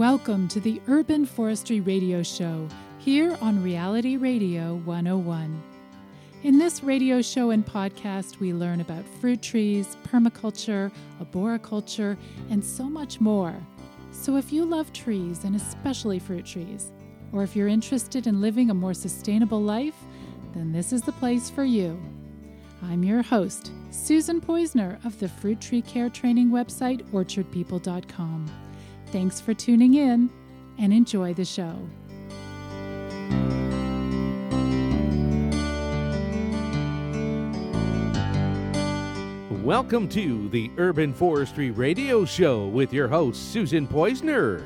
Welcome to the Urban Forestry Radio Show here on Reality Radio 101. In this radio show and podcast, we learn about fruit trees, permaculture, arboriculture, and so much more. So if you love trees, and especially fruit trees, or if you're interested in living a more sustainable life, then this is the place for you. I'm your host, Susan Poizner of the Fruit Tree Care Training website, orchardpeople.com. Thanks for tuning in and enjoy the show. Welcome to the Urban Forestry Radio Show with your host, Susan Poizner.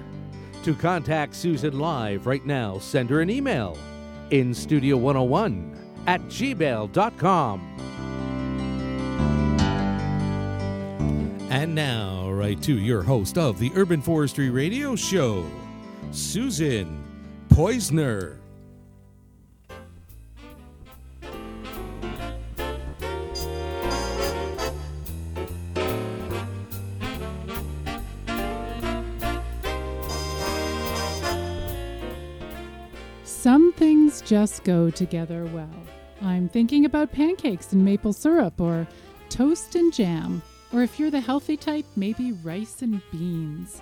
To contact Susan live right now, send her an email in studio101 at gmail.com. And now, right to your host of the Urban Forestry Radio Show, Susan Poizner. Some things just go together well. I'm thinking about pancakes and maple syrup, or toast and jam, or if you're the healthy type, maybe rice and beans.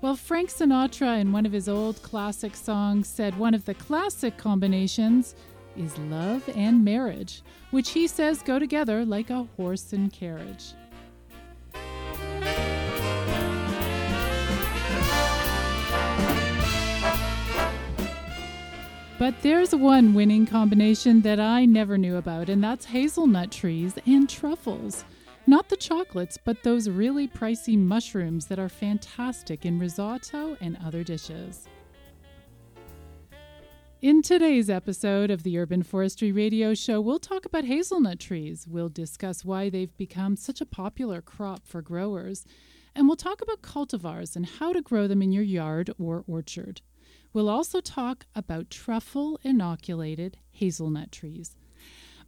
Well, Frank Sinatra, in one of his old classic songs, said one of the classic combinations is love and marriage, which he says go together like a horse and carriage. But there's one winning combination that I never knew about, and that's hazelnut trees and truffles. Not the chocolates, but those really pricey mushrooms that are fantastic in risotto and other dishes. In today's episode of the Urban Forestry Radio Show, we'll talk about hazelnut trees. We'll discuss why they've become such a popular crop for growers. And we'll talk about cultivars and how to grow them in your yard or orchard. We'll also talk about truffle inoculated hazelnut trees.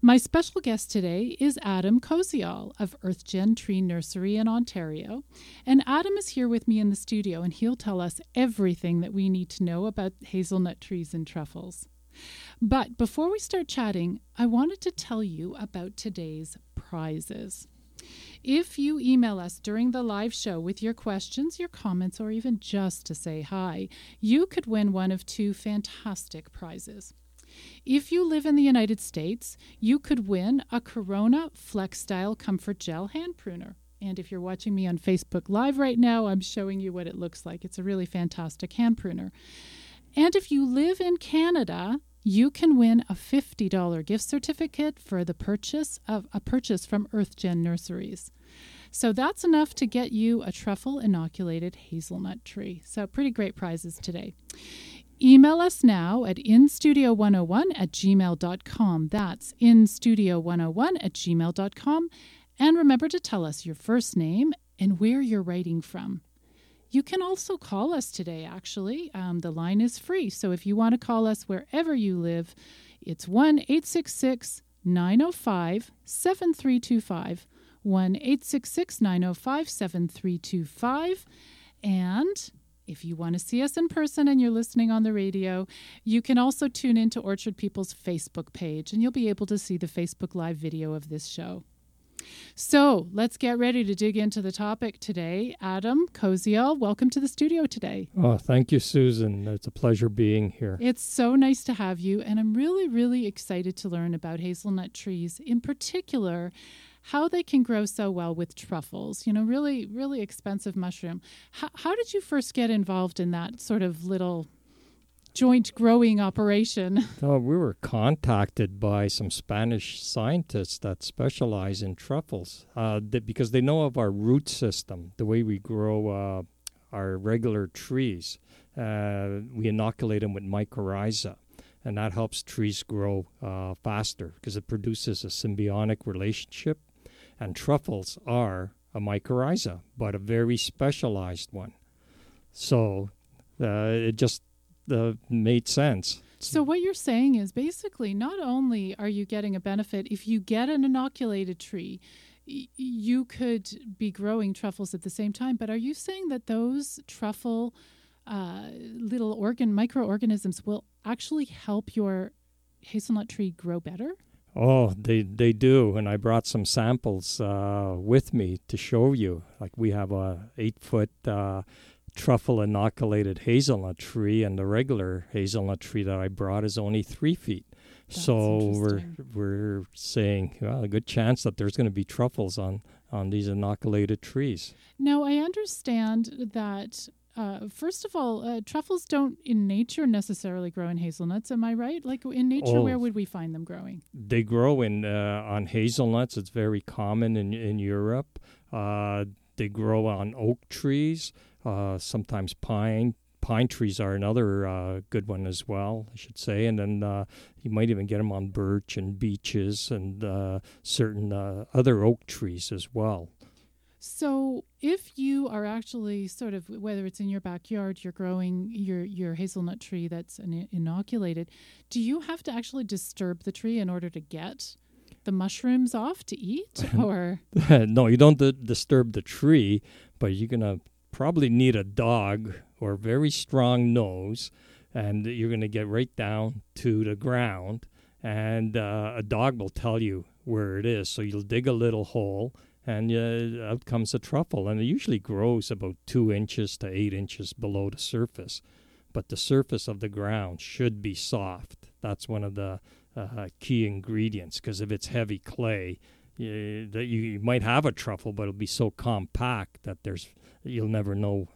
My special guest today is Adam Koziol of EarthGen Tree Nursery in Ontario. And Adam is here with me in the studio, and he'll tell us everything that we need to know about hazelnut trees and truffles. But before we start chatting, I wanted to tell you about today's prizes. If you email us during the live show with your questions, your comments, or even just to say hi, you could win one of two fantastic prizes. If you live in the United States, you could win a Corona FlexDial Comfort Gel hand pruner. And if you're watching me on Facebook Live right now, I'm showing you what it looks like. It's a really fantastic hand pruner. And if you live in Canada, you can win a $50 gift certificate for the purchase of a purchase from EarthGen Nurseries. So that's enough to get you a truffle inoculated hazelnut tree. So pretty great prizes today. Email us now at instudio101 at gmail.com. That's instudio101 at gmail.com. And remember to tell us your first name and where you're writing from. You can also call us today, actually. Um, the line is free. So if you want to call us wherever you live, it's 1 866 905 7325. 1 866 905 7325. And if you want to see us in person and you're listening on the radio, you can also tune into Orchard People's Facebook page and you'll be able to see the Facebook Live video of this show. So let's get ready to dig into the topic today. Adam Koziol, welcome to the studio today. Oh, thank you, Susan. It's a pleasure being here. It's so nice to have you, and I'm really, really excited to learn about hazelnut trees, in particular, how they can grow so well with truffles. You know, really, really expensive mushroom. How, how did you first get involved in that sort of little joint growing operation? Oh, we were contacted by some Spanish scientists that specialize in truffles uh, that, because they know of our root system, the way we grow uh, our regular trees. Uh, we inoculate them with mycorrhiza, and that helps trees grow uh, faster because it produces a symbiotic relationship. And truffles are a mycorrhiza, but a very specialized one. So uh, it just uh, made sense. So what you're saying is basically not only are you getting a benefit if you get an inoculated tree, y- you could be growing truffles at the same time, but are you saying that those truffle uh, little organ microorganisms will actually help your hazelnut tree grow better? Oh, they they do, and I brought some samples uh, with me to show you. Like we have a eight foot uh, truffle inoculated hazelnut tree, and the regular hazelnut tree that I brought is only three feet. That's so we're we're saying well, a good chance that there's going to be truffles on on these inoculated trees. Now, I understand that, uh, first of all, uh, truffles don't in nature necessarily grow in hazelnuts. Am I right? Like in nature, Oh. where would we find them growing? They grow in uh, on hazelnuts. It's very common in in Europe. Uh, they grow on oak trees. Uh, sometimes pine pine trees are another uh, good one as well. I should say, and then uh, you might even get them on birch and beeches and uh, certain uh, other oak trees as well. So, if you are actually sort of whether it's in your backyard, you're growing your your hazelnut tree that's inoculated, do you have to actually disturb the tree in order to get the mushrooms off to eat, or no, you don't d- disturb the tree, but you're gonna probably need a dog or a very strong nose, and you're gonna get right down to the ground, and uh, a dog will tell you where it is. So you'll dig a little hole, and uh, out comes a truffle, and it usually grows about two inches to eight inches below the surface, but the surface of the ground should be soft. That's one of the uh, key ingredients because if it's heavy clay, you, that you, you might have a truffle, but it'll be so compact that there's you'll never know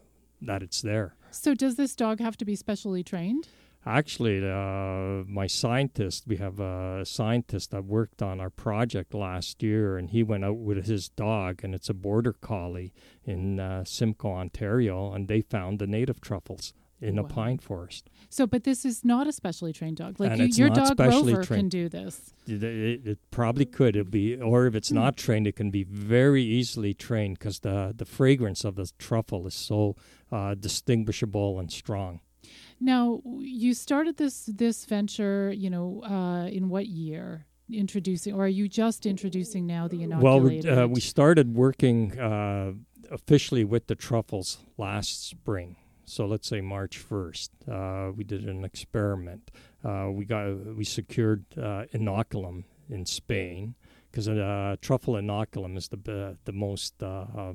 that it's there. so does this dog have to be specially trained? Actually, uh, my scientist, we have a scientist that worked on our project last year, and he went out with his dog, and it's a border collie in uh, Simcoe, Ontario, and they found the native truffles in a pine forest. So, but this is not a specially trained dog. Like you, your dog Rover can do this. It, it, it probably could it be, or if it's not trained, it can be very easily trained because the the fragrance of the truffle is so uh, distinguishable and strong. Now, you started this this venture, you know, uh, in what year? Introducing, or are you just introducing now the inoculum? Well, we- uh, we started working uh, officially with the truffles last spring. So let's say March first, uh, we did an experiment. Uh, we got we secured uh, inoculum in Spain because uh, truffle inoculum is the the most uh, uh,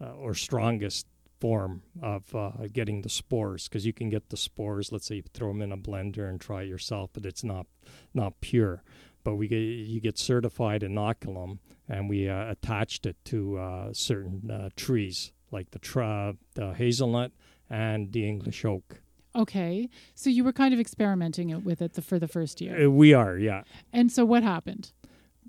uh, or strongest form of uh, getting the spores because you can get the spores. Let's say you throw them in a blender and try it yourself, but it's not not pure. But we get, you get certified inoculum, and we uh, attached it to uh, certain uh, trees like the, tra- the hazelnut and the English oak. okay, so you were kind of experimenting it with it the, for the first year, Uh, we are, yeah. and so what happened?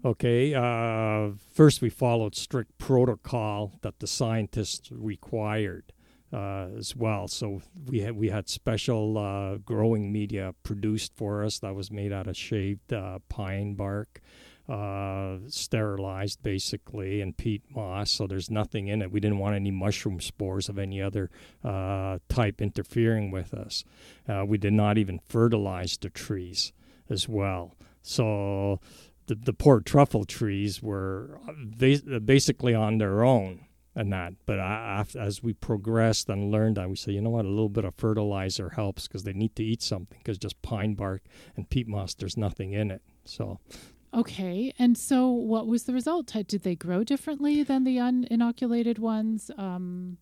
Okay. Uh, first, we followed strict protocol that the scientists required uh, as well. So we had we had special uh, growing media produced for us that was made out of shaved uh, pine bark, uh, sterilized basically, and peat moss. So there's nothing in it. We didn't want any mushroom spores of any other uh, type interfering with us. Uh, we did not even fertilize the trees as well. So the, the poor truffle trees were basically on their own and that. But I, as we progressed and learned that, we said, you know what, a little bit of fertilizer helps because they need to eat something because just pine bark and peat moss, there's nothing in it. So Okay, and so what was the result? Did they grow differently than the uninoculated ones? Um,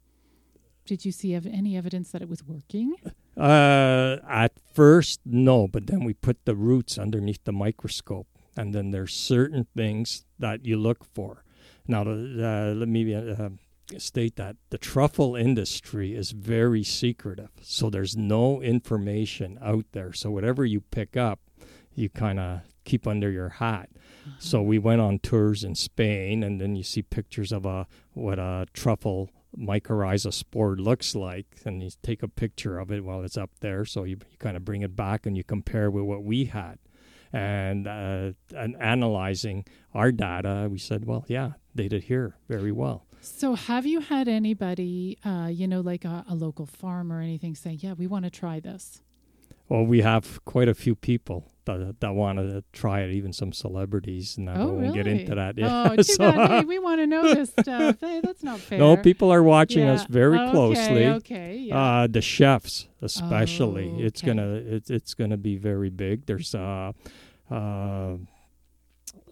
did you see ev- any evidence that it was working? uh, at first, no, but then we put the roots underneath the microscope. And then there's certain things that you look for. Now, uh, let me uh, state that the truffle industry is very secretive. So there's no information out there. So whatever you pick up, you kind of keep under your hat. So we went on tours in Spain, and then you see pictures of a what a truffle mycorrhiza spore looks like, and you take a picture of it while it's up there. So you, you kind of bring it back and you compare with what we had. And, uh, and analyzing our data, we said, well, yeah, they did here very well. So, have you had anybody, uh, you know, like a, a local farm or anything, saying, "Yeah, we want to try this"? Well, we have quite a few people that, that want to try it, even some celebrities, and I Oh, won't really? get into that. Yeah. Oh, too So- bad. Hey, we want to know this stuff. Hey, that's not fair. no, people are watching us very Okay, closely. Okay, yeah. Uh, the chefs, especially, Oh, it's gonna it's it's gonna be very big. There's uh, uh,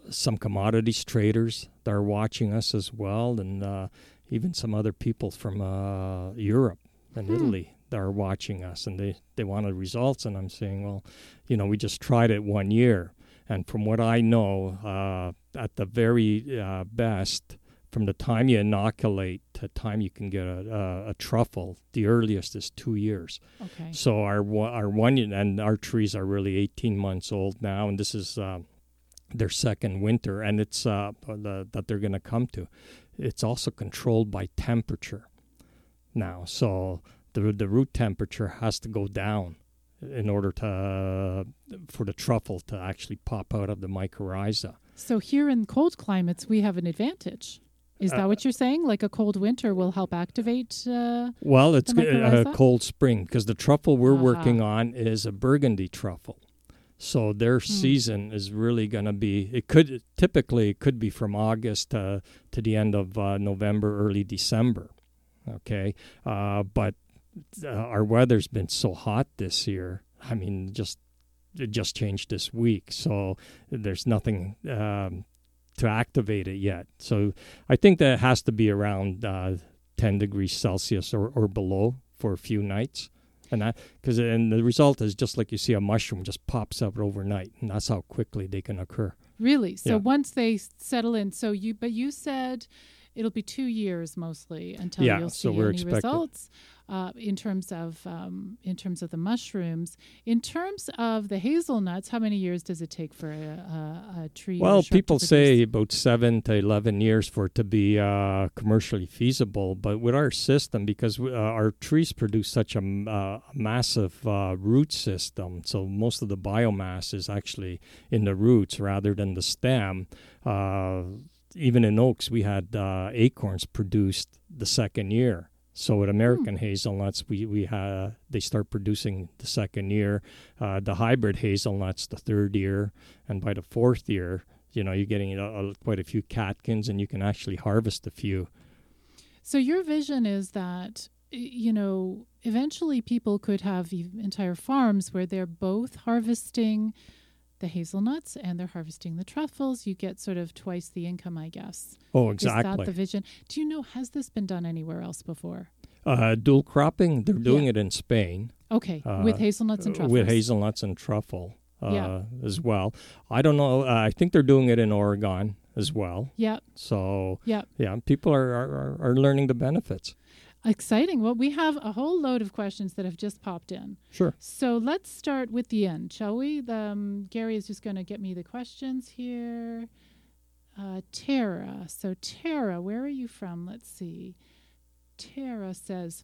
some commodities traders are watching us as well, and uh, even some other people from uh, Europe and Hmm. Italy that are watching us, and they they wanted results. And I'm saying, well, you know, we just tried it one year, and from what I know, uh, at the very uh, best, from the time you inoculate to time you can get a, a, a truffle, the earliest is two years. okay. So our one- our one and our trees are really 18 months old now, and this is uh, their second winter, and it's uh, the, that they're going to come to. It's also controlled by temperature now, so the the root temperature has to go down in order to for the truffle to actually pop out of the mycorrhiza. So here in cold climates, we have an advantage. Is Uh, that what you're saying? Like a cold winter will help activate? Uh, Well, it's a cold spring because the truffle we're Aha. working on is a burgundy truffle. So their Hmm. season is really going to be. It could typically it could be from August to to the end of uh, November, early December. Okay, uh, but uh, our weather's been so hot this year. I mean, just it just changed this week, so there's nothing um, to activate it yet. So I think that has to be around uh, 10 degrees Celsius or, or below for a few nights. And that because and the result is just like you see a mushroom just pops up overnight, and that's how quickly they can occur. really? So Yeah. once they settle in, so you, but you said it'll be two years mostly until Yeah, you'll see so any expecting- results uh, in terms of um, in terms of the mushrooms. In terms of the hazelnuts, how many years does it take for a, a, a tree? Well, people say about seven to eleven years for it to be uh, commercially feasible. But with our system, because we, uh, our trees produce such a uh, massive uh, root system, so most of the biomass is actually in the roots rather than the stem. Uh, even in oaks, we had uh, acorns produced the second year. So at American hazelnuts, we we ha they start producing the second year. Uh, the hybrid hazelnuts the third year, and by the fourth year, you know, you're getting a, a, quite a few catkins, and you can actually harvest a few. So your vision is that you know eventually people could have entire farms where they're both harvesting the hazelnuts and they're harvesting the truffles. You get sort of twice the income, I guess. Oh, Is that exactly. the vision? Do you know has this been done anywhere else before? uh, dual cropping, they're doing it in Spain Okay, Uh, with hazelnuts and truffles. with hazelnuts and truffle uh, Yeah. as well. I don't know. Uh, I think they're doing it in Oregon as well. Yeah. So yep. yeah, people are, are- are learning the benefits. Exciting. Well, we have a whole load of questions that have just popped in. Sure. So let's start with the end, shall we? The, um, Gary is just going to get me the questions here. Uh, Tara. So, Tara, where are you from? Let's see. Tara says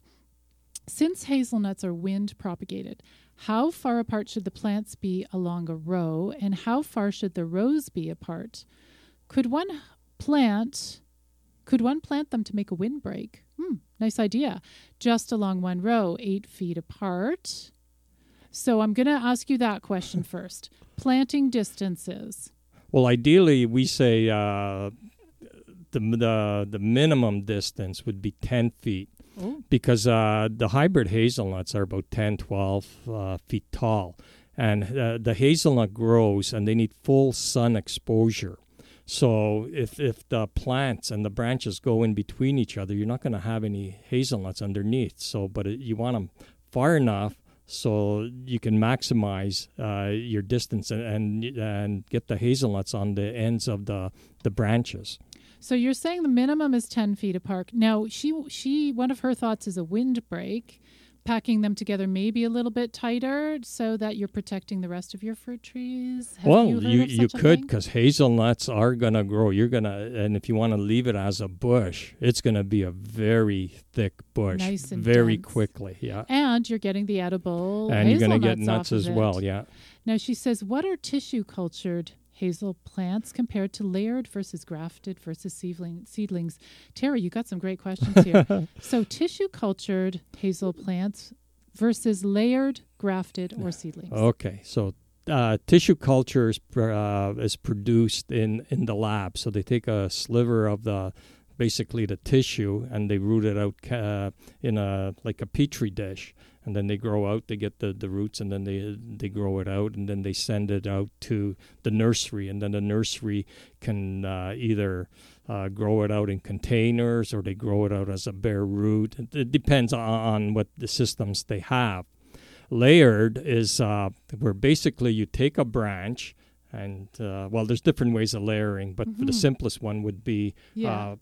Since hazelnuts are wind propagated, how far apart should the plants be along a row, and how far should the rows be apart? Could one plant could one plant them to make a windbreak? Hmm, nice idea. Just along one row, eight feet apart. So I'm going to ask you that question first. Planting distances. Well, ideally, we say uh, the, the the minimum distance would be 10 feet Oh, because uh, the hybrid hazelnuts are about 10, 12 uh, feet tall. And uh, the hazelnut grows and they need full sun exposure. So if, if the plants and the branches go in between each other, you're not going to have any hazelnuts underneath. So, but it, you want them far enough so you can maximize uh, your distance and, and and get the hazelnuts on the ends of the the branches. So you're saying the minimum is 10 feet apart. Now, she she one of her thoughts is a windbreak. Packing them together maybe a little bit tighter so that you're protecting the rest of your fruit trees? Have well, you, you, you could because hazelnuts are going to grow. You're going to, and if you want to leave it as a bush, it's going to be a very thick bush Nice and very dense. quickly. Yeah. And you're getting the edible And you're going to get nuts as well. Yeah. Now she says, what are tissue cultured hazel plants compared to layered versus grafted versus seedling, seedlings? Terry, you got some great questions here. so tissue cultured hazel plants versus layered, grafted, or seedlings. Okay. So uh, tissue culture is, pr- uh, is produced in, in the lab. So they take a sliver of the basically the tissue and they root it out uh, in a like a petri dish and then they grow out they get the, the roots and then they they grow it out and then they send it out to the nursery and then the nursery can uh, either uh, grow it out in containers or they grow it out as a bare root it, it depends on, on what the systems they have layered is uh, where basically you take a branch and uh, well there's different ways of layering but the Mhm. simplest one would be Yeah. uh,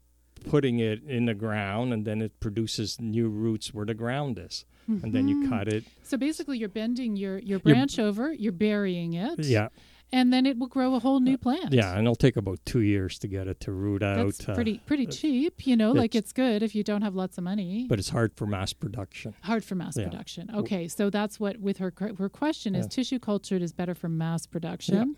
putting it in the ground and then it produces new roots where the ground is and then you Mhm. cut it So basically, you're bending your, your You're- branch over, you're burying it, yeah and then it will grow a whole new plant. yeah and it'll take about two years to get it to root out That's uh, pretty pretty cheap, you know. Like it's- it's good if you don't have lots of money. but it's hard for mass production hard for mass Yeah. production. Okay, so that's what with her her question is Yeah. tissue cultured is better for mass production,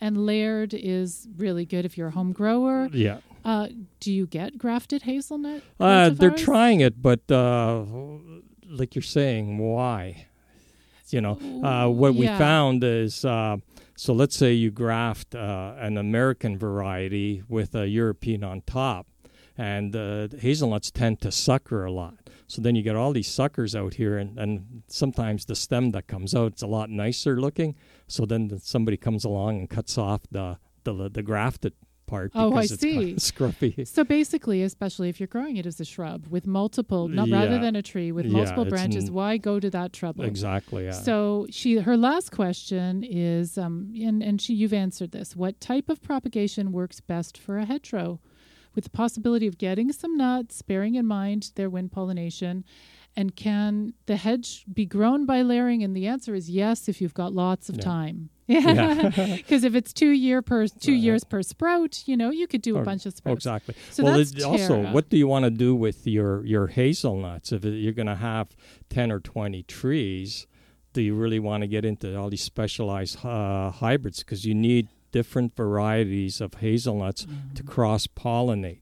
and layered is really good if you're a home grower. yeah Uh, do you get grafted hazelnut? uh, they're trying it but uh, like you're saying why? You know uh, what we found is uh, so let's say you graft uh, an american variety with a european on top and uh, hazelnuts tend to sucker a lot. So then you get all these suckers out here and, and sometimes the stem that comes out it's a lot nicer looking. So then somebody comes along and cuts off the the, the grafted part Oh, I because it's see. scruffy So basically, especially if you're growing it as a shrub with multiple, not rather than a tree with multiple it's branches, n- why go to that trouble? exactly yeah So she her last question is um and and she you've answered this. What type of propagation works best for a hedgerow? With the possibility of getting some nuts, bearing in mind their wind pollination, and can the hedge be grown by layering? And the answer is yes if you've got lots of Yeah. time. Yeah. Because if it's two year per two Right. years per sprout, you know, you could do a bunch of sprouts. exactly. So well, that's also, what do you want to do with your your hazelnuts? If you're going to have ten or twenty trees, do you really want to get into all these specialized uh, hybrids? Because you need different varieties of hazelnuts to cross pollinate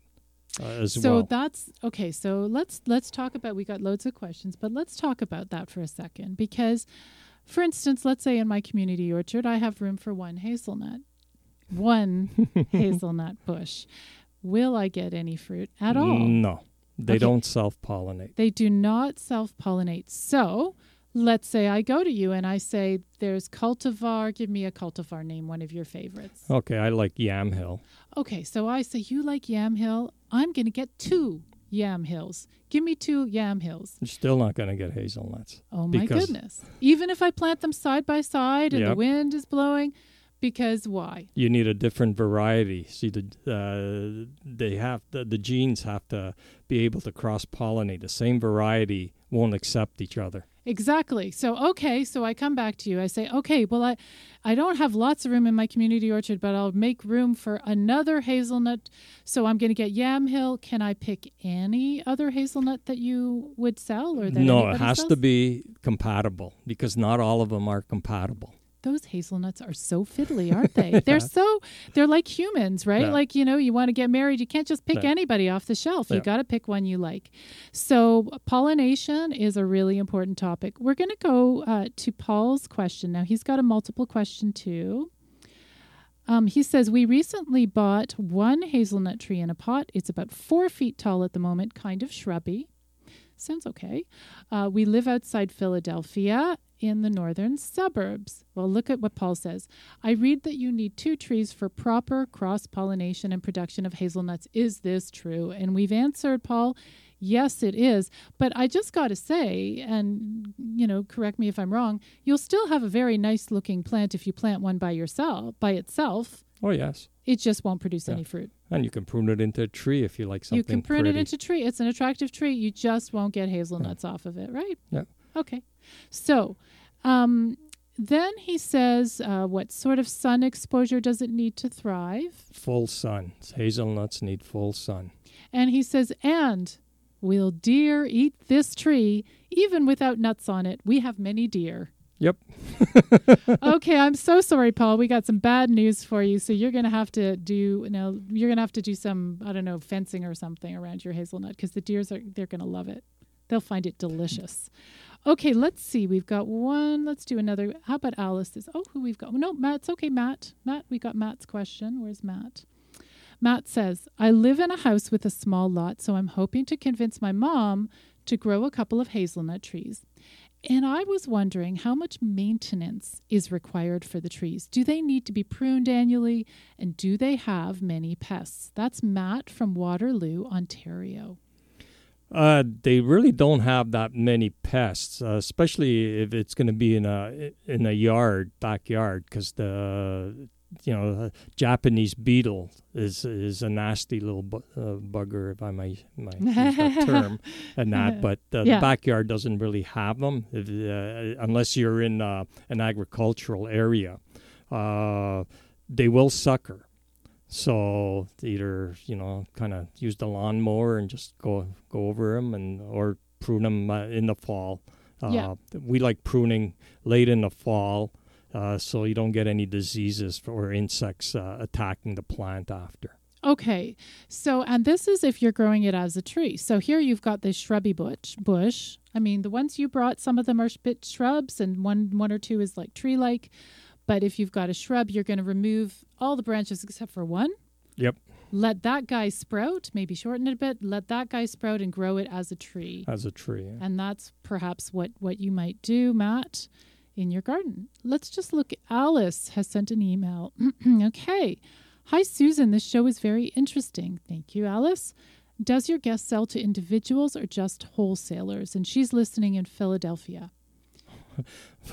uh, as Mm-hmm. so well. that's okay so let's let's talk about we got loads of questions but let's talk about that for a second because for instance let's say in my community orchard i have room for one hazelnut. One hazelnut bush. Will i get any fruit at all? No, they Okay. don't self pollinate. they do not self-pollinate. So let's say i go to you and i say there's cultivar. Give me a cultivar name one of your favorites. Okay, I like Yamhill. Okay, so I say you like Yamhill, I'm going to get two Yamhills. Give me two Yamhills. You're still not going to get hazelnuts. Oh my goodness. Even if I plant them side by side and the wind is blowing, because why? you need a different variety. See, the uh, they have the, the genes have to be able to cross pollinate. The same variety won't accept each other. Exactly. So okay, so I come back to you. I say, "Okay, well I I don't have lots of room in my community orchard, but I'll make room for another hazelnut. So I'm going to get Yamhill. Can I pick any other hazelnut that you would sell or that no, it has sells? to be compatible because not all of them are compatible. Those hazelnuts are so fiddly, aren't they? They're so they're like humans, right? Yeah. Like you know, you want to get married, you can't just pick Yeah. anybody off the shelf. You got to pick one you like. So pollination is a really important topic. We're going to go uh, to Paul's question now. He's got a multiple question too. Um, he says, We recently bought one hazelnut tree in a pot. It's about four feet tall at the moment, kind of shrubby. Sounds okay. Uh, we live outside Philadelphia in the northern suburbs. Well, look at what Paul says. I read that you need two trees for proper cross pollination and production of hazelnuts. Is this true? And we've answered, Paul, yes, it is. But I just got to say, and, you know, correct me if I'm wrong, you'll still have a very nice looking plant if you plant one by yourself, by itself. Oh yes, It just won't produce Yeah. any fruit. And you can prune it into a tree if you like something you can prune pretty. it into a tree. It's an attractive tree. You just won't get hazelnuts off of it, right? Yeah. Okay. So, um, then he says, uh, what sort of sun exposure does it need to thrive? Full sun. Hazelnuts need full sun. And he says, and will deer eat this tree even without nuts on it? We have many deer. Yep. okay, I'm so sorry, Paul. We got some bad news for you. So you're gonna have to do you know you're gonna have to do some I don't know fencing or something around your hazelnut because the deers are they're gonna love it. They'll find it delicious. Okay, let's see. We've got one. Let's do another. How about Alice's? Oh, who we've got? No, Matt's okay. Matt. Matt, we got Matt's question. Where's Matt? Matt says, I live in a house with a small lot, so I'm hoping to convince my mom to grow a couple of hazelnut trees. And I was wondering how much maintenance is required for the trees. Do they need to be pruned annually? And do they have many pests? That's Matt from Waterloo, Ontario. Uh, they really don't have that many pests, uh, especially if it's going to be in a in a yard, backyard, because the you know Japanese beetle is is a nasty little bu- uh, bugger, if I might, might use that term, and that. But uh, Yeah. the backyard doesn't really have them if, uh, unless you're in uh, an agricultural area. Uh, they will sucker. So either you know, kind of use the lawnmower and just go go over them, and or prune them uh, in the fall. Uh, Yeah. We like pruning late in the fall, uh, so you don't get any diseases or insects uh, attacking the plant after. Okay, so and this is if you're growing it as a tree. So here you've got this shrubby bush. Bush. I mean, the ones you brought, some of them are bit shrubs, and one one or two is like tree-like. But if you've got a shrub, you're going to remove all the branches except for one. Yep, Let that guy sprout, maybe shorten it a bit. Let that guy sprout and grow it as a tree. as a tree. yeah. And that's perhaps what, what you might do, Matt, in your garden. Let's just look. Alice has sent an email. okay. Hi, Susan. This show is very interesting. Thank you, Alice. Does your guest sell to individuals or just wholesalers? And she's listening in Philadelphia.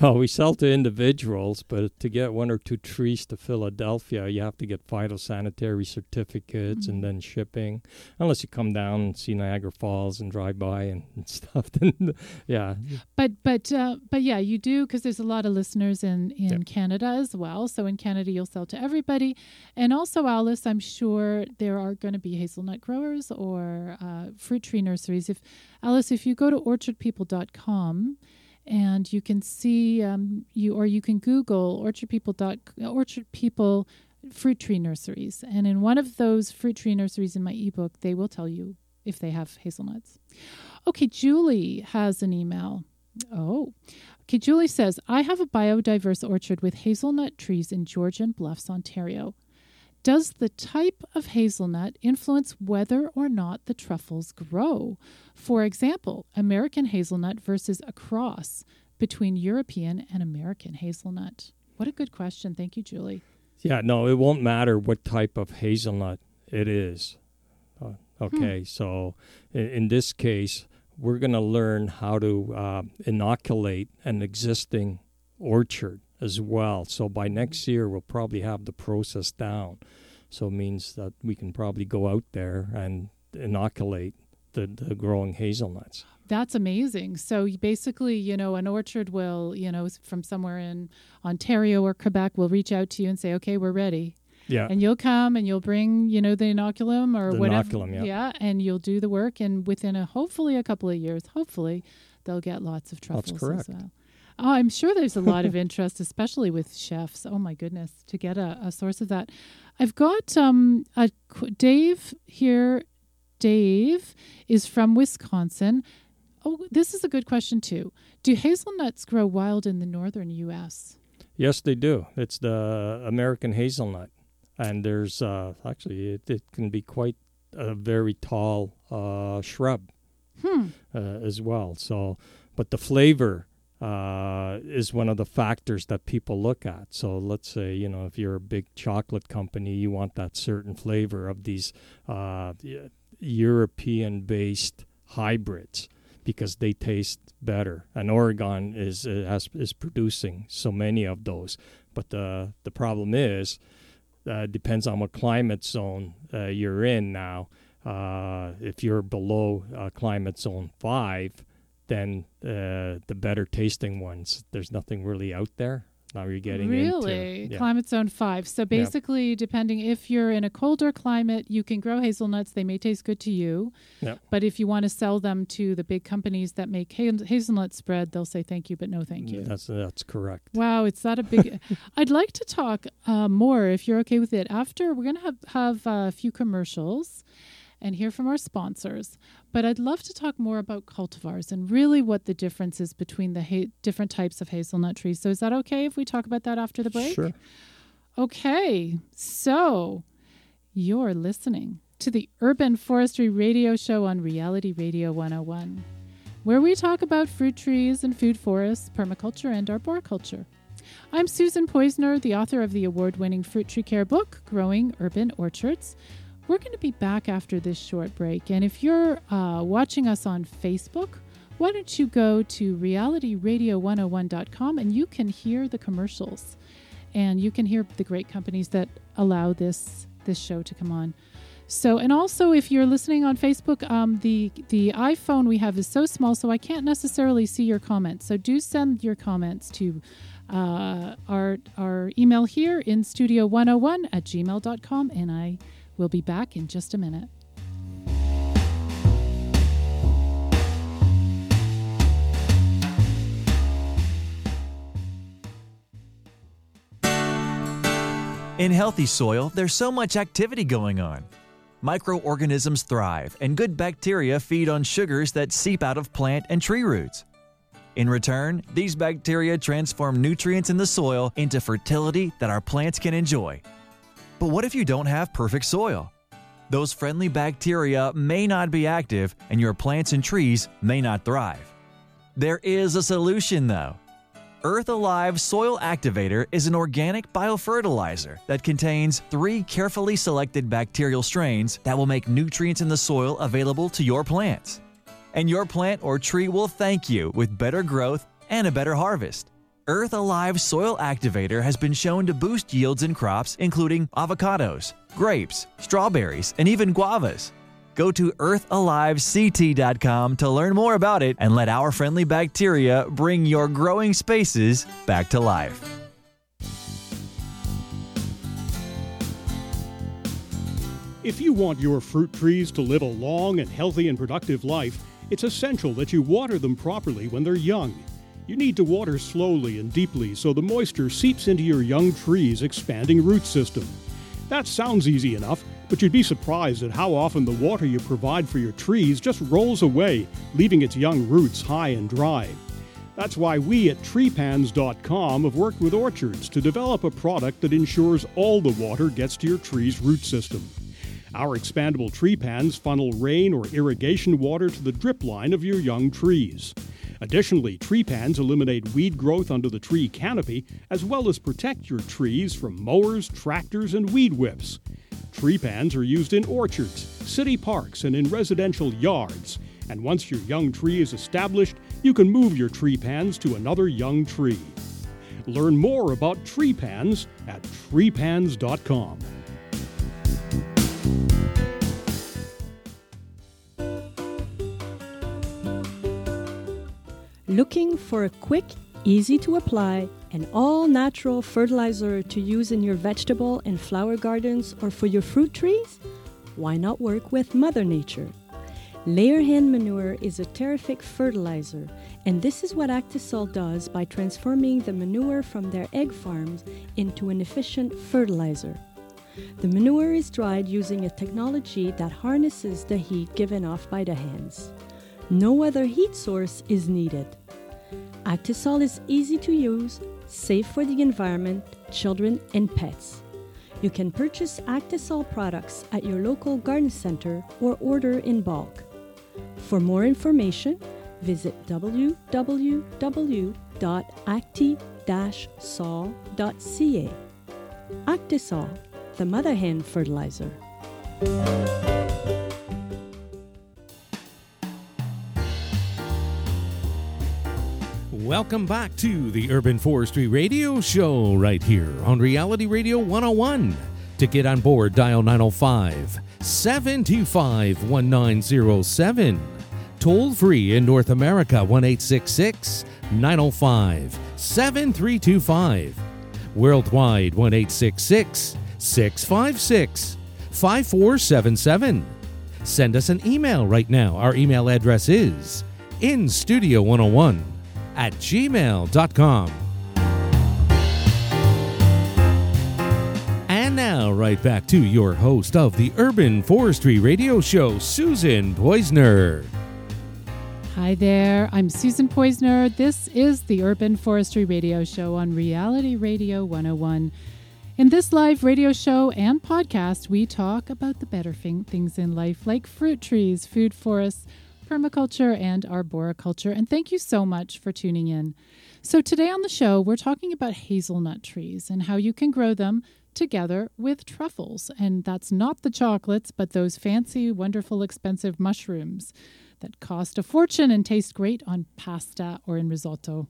Well, we sell to individuals, but to get one or two trees to Philadelphia, you have to get phytosanitary certificates and then shipping. Unless you come down and see Niagara Falls and drive by and, and stuff, then yeah, But but uh, but yeah, you do because there's a lot of listeners in in Yep. Canada as well. So in Canada, you'll sell to everybody, and also Alice, I'm sure there are going to be hazelnut growers or uh, fruit tree nurseries. If Alice, if you go to orchardpeople.com. And you can see um, you, or you can Google orchard people dot orchard people fruit tree nurseries, and in one of those fruit tree nurseries in my ebook, they will tell you if they have hazelnuts. Okay, Julie has an email. Oh, okay. Julie says, I have a biodiverse orchard with hazelnut trees in Georgian Bluffs, Ontario. Does the type of hazelnut influence whether or not the truffles grow? For example, American hazelnut versus a cross between European and American hazelnut. What a good question. Thank you, Julie. yeah. No, it won't matter what type of hazelnut it is. Uh, okay, so in, in this case, we're going to learn how to uh, inoculate an existing orchard as well. So by mm-hmm. next year, we'll probably have the process down. So it means that we can probably go out there and inoculate the, the growing hazelnuts. That's amazing. So basically, you know, an orchard will, you know, from somewhere in Ontario or Quebec will reach out to you and say, "Okay, we're ready." Yeah. And you'll come and you'll bring, you know, the inoculum or The whatever. inoculum, yeah. and you'll do the work and within a hopefully a couple of years, hopefully they'll get lots of truffles That's correct. as well. Oh, I'm sure there's a lot of interest, especially with chefs. Oh my goodness, to get a, a source of that. I've got um a Dave here. Dave is from Wisconsin. Oh, this is a good question too. Do hazelnuts grow wild in the northern U.S.? Yes, they do. It's the American hazelnut, and there's uh, actually it, it can be quite a very tall uh, shrub Hmm. uh, as well. So, but the flavor uh, is one of the factors that people look at. So, let's say you know if you're a big chocolate company, you want that certain flavor of these uh, European-based hybrids because they taste better. And Oregon is uh, has, is producing so many of those. But the the problem is, uh, depends on what climate zone uh, you're in now. Uh, if you're below uh, climate zone five, than uh, the better tasting ones. There's nothing really out there. Now you're getting really into yeah. climate zone five. So basically, depending if you're in a colder climate, you can grow hazelnuts. They may taste good to you, Yep. but if you want to sell them to the big companies that make ha- hazelnut spread, they'll say thank you, but no thank you. That's that's correct. Wow, it's that a big. I'd like to talk uh, more, if you're okay with it. After we're going to have have uh, a few commercials and hear from our sponsors, but I'd love to talk more about cultivars and really what the difference is between the ha- different types of hazelnut trees. So is that okay if we talk about that after the break? Sure. Okay, so you're listening to the Urban Forestry Radio Show on Reality Radio 101, where we talk about fruit trees and food forests, permaculture, and arboriculture. I'm Susan Poizner, the author of the award winning fruit tree care book, Growing Urban Orchards. We're going to be back after this short break. And if you're uh, watching us on Facebook, why don't you go to realityradio101.com and you can hear the commercials and you can hear the great companies that allow this this show to come on. So, and also if you're listening on Facebook, um, the the iPhone we have is so small, so I can't necessarily see your comments. So do send your comments to uh, our our email here in studio 101 at gmail.com, and I will be back in just a minute. In healthy soil, there's so much activity going on. Microorganisms thrive, and good bacteria feed on sugars that seep out of plant and tree roots. In return, these bacteria transform nutrients in the soil into fertility that our plants can enjoy. But what if you don't have perfect soil? Those friendly bacteria may not be active, and your plants and trees may not thrive. There is a solution, though. Earth Alive Soil Activator is an organic biofertilizer that contains three carefully selected bacterial strains that will make nutrients in the soil available to your plants. And your plant or tree will thank you with better growth and a better harvest. Earth Alive Soil Activator has been shown to boost yields in crops including avocados, grapes, strawberries, and even guavas. Go to earthalivect.com to learn more about it and let our friendly bacteria bring your growing spaces back to life. If you want your fruit trees to live a long and healthy and productive life, it's essential that you water them properly when they're young. You need to water slowly and deeply so the moisture seeps into your young tree's expanding root system. That sounds easy enough, but you'd be surprised at how often the water you provide for your trees just rolls away, leaving its young roots high and dry. That's why we at treepans.com have worked with orchards to develop a product that ensures all the water gets to your tree's root system. Our expandable tree pans funnel rain or irrigation water to the drip line of your young trees. Additionally, tree pans eliminate weed growth under the tree canopy as well as protect your trees from mowers, tractors, and weed whips. Tree pans are used in orchards, city parks, and in residential yards. And once your young tree is established, you can move your tree pans to another young tree. Learn more about tree pans at treepans.com. Looking for a quick, easy to apply, and all natural fertilizer to use in your vegetable and flower gardens or for your fruit trees? Why not work with Mother Nature? Layer hen manure is a terrific fertilizer, and this is what Actisol does by transforming the manure from their egg farms into an efficient fertilizer. The manure is dried using a technology that harnesses the heat given off by the hens. No other heat source is needed. Actisol is easy to use, safe for the environment, children, and pets. You can purchase Actisol products at your local garden center or order in bulk. For more information, visit www.acti-sol.ca. Actisol, the mother hen fertilizer. Welcome back to the Urban Forestry Radio Show right here on Reality Radio 101. To get on board, dial 905 725 1907. Toll free in North America 1 905 7325. Worldwide 1 656 5477. Send us an email right now. Our email address is instudio101 at gmail.com. And now, right back to your host of the Urban Forestry Radio Show, Susan Poizner. Hi there, I'm Susan Poizner. This is the Urban Forestry Radio Show on Reality Radio 101. In this live radio show and podcast, we talk about the better things in life, like fruit trees, food forests, permaculture, and arboriculture. And thank you so much for tuning in. So, today on the show, we're talking about hazelnut trees and how you can grow them together with truffles. And that's not the chocolates, but those fancy, wonderful, expensive mushrooms that cost a fortune and taste great on pasta or in risotto.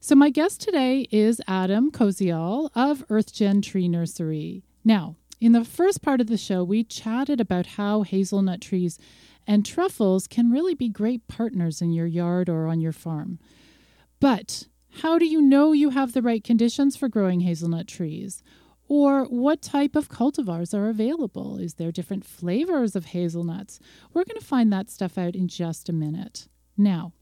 So, my guest today is Adam Koziol of EarthGen Tree Nursery. Now, in the first part of the show, we chatted about how hazelnut trees and truffles can really be great partners in your yard or on your farm. But how do you know you have the right conditions for growing hazelnut trees? Or what type of cultivars are available? Is there different flavors of hazelnuts? We're going to find that stuff out in just a minute. Now,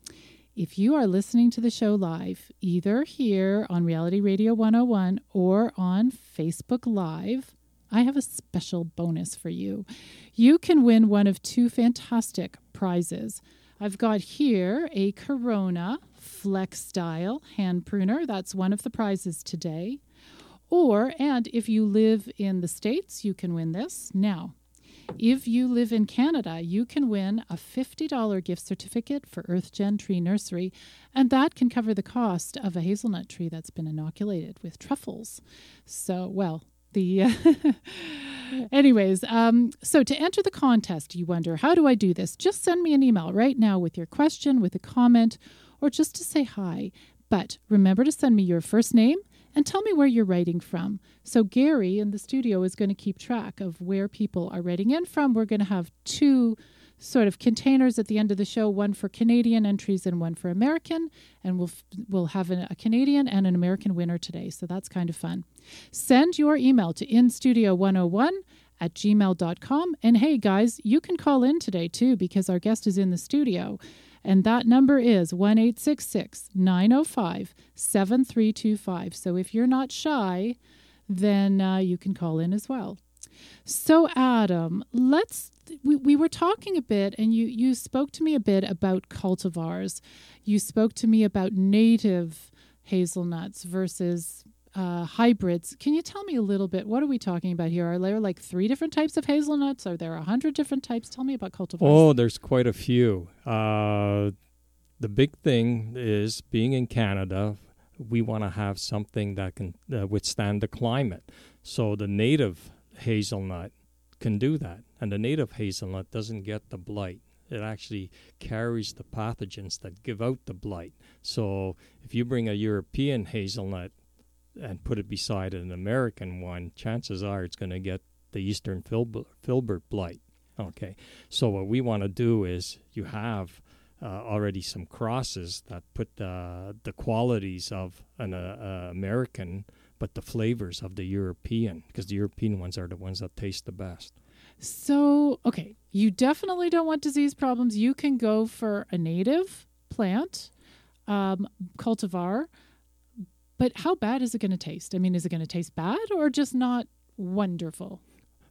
if you are listening to the show live, either here on Reality Radio 101 or on Facebook Live, I have a special bonus for you. You can win one of two fantastic prizes. I've got here a Corona FlexDial hand pruner. That's one of the prizes today. Or, and if you live in the States, you can win this. Now, if you live in Canada, you can win a $50 gift certificate for EarthGen Tree Nursery, and that can cover the cost of a hazelnut tree that's been inoculated with truffles. So, well, the anyways um, so to enter the contest you wonder how do i do this just send me an email right now with your question with a comment or just to say hi but remember to send me your first name and tell me where you're writing from. So, Gary in the studio is going to keep track of where people are writing in from. We're going to have two sort of containers at the end of the show one for Canadian entries and one for American. And we'll, we'll have a, a Canadian and an American winner today. So, that's kind of fun. Send your email to instudio101 at gmail.com. And hey, guys, you can call in today too because our guest is in the studio. And that number is 1 905 7325. So if you're not shy, then uh, you can call in as well. So, Adam, let's. We, we were talking a bit, and you, you spoke to me a bit about cultivars. You spoke to me about native hazelnuts versus uh, hybrids. Can you tell me a little bit? What are we talking about here? Are there like three different types of hazelnuts? Are there a hundred different types? Tell me about cultivars. Oh, there's quite a few. Uh, the big thing is being in Canada, we want to have something that can uh, withstand the climate. So the native hazelnut can do that, and the native hazelnut doesn't get the blight. It actually carries the pathogens that give out the blight. So if you bring a European hazelnut and put it beside an American one, chances are it's going to get the Eastern filbert, filbert blight. Okay, so what we want to do is you have uh, already some crosses that put uh, the qualities of an uh, uh, American, but the flavors of the European, because the European ones are the ones that taste the best. So, okay, you definitely don't want disease problems. You can go for a native plant um, cultivar but how bad is it going to taste? I mean, is it going to taste bad or just not wonderful?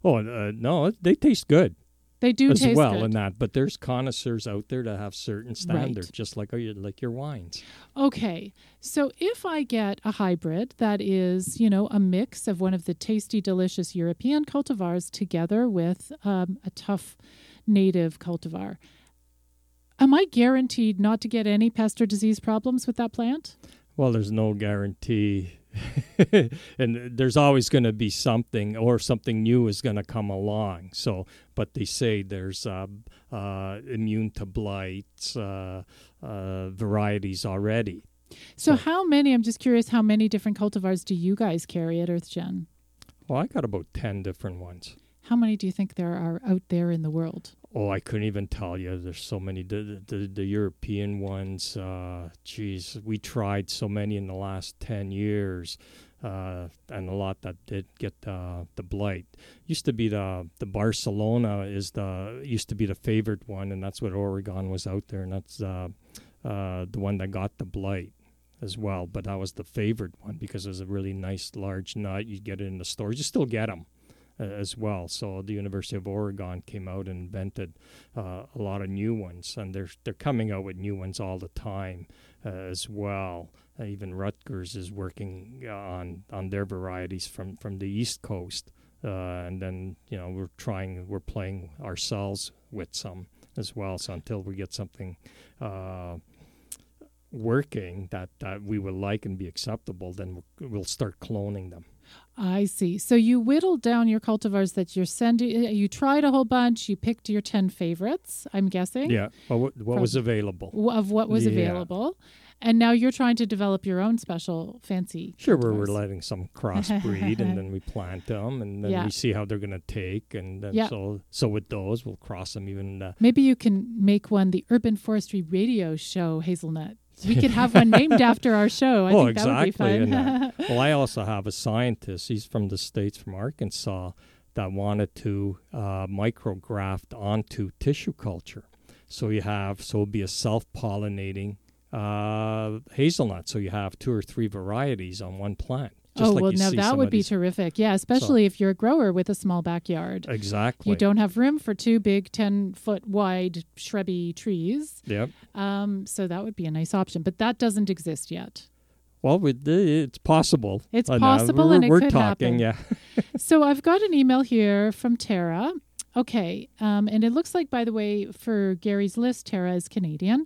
Oh uh, no, they taste good. They do as taste well good. in that, but there's connoisseurs out there that have certain standards, right. just like like your wines. Okay, so if I get a hybrid that is, you know, a mix of one of the tasty, delicious European cultivars together with um, a tough native cultivar, am I guaranteed not to get any pest or disease problems with that plant? Well, there's no guarantee. and there's always going to be something or something new is going to come along. So, but they say there's uh, uh, immune to blights uh, uh varieties already. So, so, how many? I'm just curious. How many different cultivars do you guys carry at EarthGen? Well, I got about ten different ones. How many do you think there are out there in the world? Oh, I couldn't even tell you. There's so many. The the, the European ones. Uh, geez, we tried so many in the last ten years, uh, and a lot that did get uh, the blight. Used to be the the Barcelona is the used to be the favorite one, and that's what Oregon was out there, and that's uh, uh, the one that got the blight as well. But that was the favorite one because it was a really nice large nut. You get it in the stores. You still get them as well. So the University of Oregon came out and invented uh, a lot of new ones, and they're they're coming out with new ones all the time uh, as well. Uh, even Rutgers is working on on their varieties from from the East Coast, uh, and then you know we're trying we're playing ourselves with some as well. So until we get something uh, working that, that we will like and be acceptable, then we'll start cloning them. I see. So you whittled down your cultivars that you're sending. Uh, you tried a whole bunch. You picked your ten favorites. I'm guessing. Yeah. Well, what, what was available of what was Yeah. available, and now you're trying to develop your own special fancy. Sure, we're, we're letting some crossbreed, and then we plant them, and then Yeah. we see how they're going to take, and then Yeah. so so with those, we'll cross them even. Uh, Maybe you can make one the Urban Forestry Radio Show, Hazelnut. We could have one named after our show. I oh, think that would be exactly. fun. uh, well, I also have a scientist. He's from the states, from Arkansas, that wanted to uh, micrograft onto tissue culture. So you have so it'll be a self-pollinating uh, hazelnut. So you have two or three varieties on one plant. Just oh like well, now that would be terrific. Yeah, especially if you're a grower with a small backyard. Exactly. You don't have room for two big, ten foot wide shrubby trees. Yep. Um, so that would be a nice option, but that doesn't exist yet. Well, we, it's possible. It's Uh, possible we're, and it we're could talking, happen. yeah. so I've got an email here from Tara. Okay, um, and it looks like, by the way, for Gary's list, Tara is Canadian.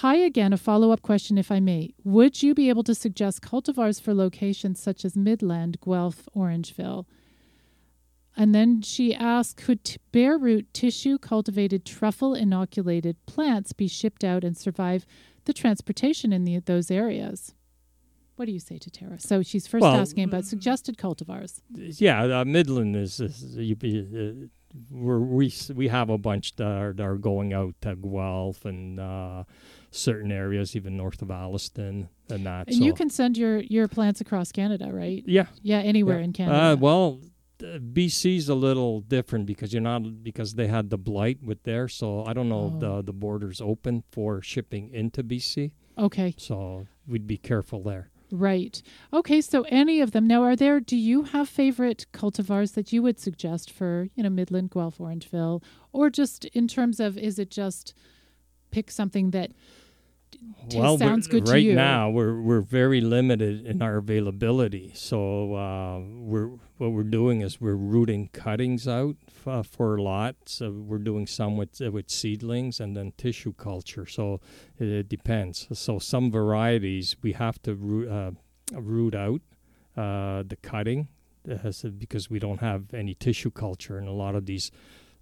Hi again, a follow up question, if I may. Would you be able to suggest cultivars for locations such as Midland, Guelph, Orangeville? And then she asked Could t- bare root tissue cultivated truffle inoculated plants be shipped out and survive the transportation in the, those areas? What do you say to Tara? So she's first Well, asking about suggested cultivars. yeah, uh, Midland is, is you uh, we're, we we have a bunch that are, that are going out to Guelph and uh, certain areas, even north of Alliston and that. And so, you can send your, your plants across Canada, right? yeah, Yeah, anywhere yeah. in Canada. Uh, well, uh, BC's a little different because you're not because they had the blight with there, so I don't know Oh. the the borders open for shipping into BC. okay, So we'd be careful there. right. Okay, so any of them. Now, are there, do you have favorite cultivars that you would suggest for, you know, Midland, Guelph, Orangeville? Or just in terms of, is it just pick something that t- well, sounds good to you. right now we're we're very limited in our availability. So uh, we're what we're doing is we're rooting cuttings out uh, for lots. So we're doing some with uh, with seedlings and then tissue culture. So it, it depends. So some varieties we have to root, uh, root out uh, the cutting uh, because we don't have any tissue culture and a lot of these,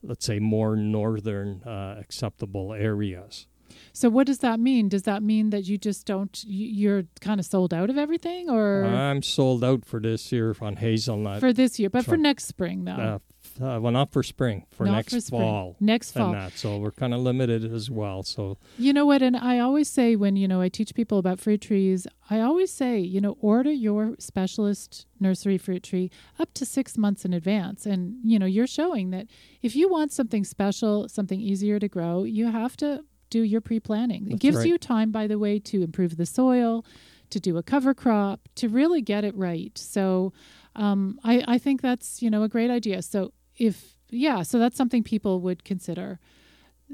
let's say, more northern uh, acceptable areas. So what does that mean? Does that mean that you just don't, you- you're kind of sold out of everything or I'm sold out for this year on hazelnut. for this year, but for next spring though? uh, uh, well, not for spring, for Not next for spring. fall. Next fall. And that, so we're kind of limited as well. So You know what? And I always say when, you know, I teach people about fruit trees, I always say, you know, order your specialist nursery fruit tree up to six months in advance. And, you know, you're showing that if you want something special, something easier to grow, you have to do your pre planning. It gives right. you time, by the way, to improve the soil, to do a cover crop, to really get it right. So um, I, I think that's, you know, a great idea. So if, yeah, so that's something people would consider.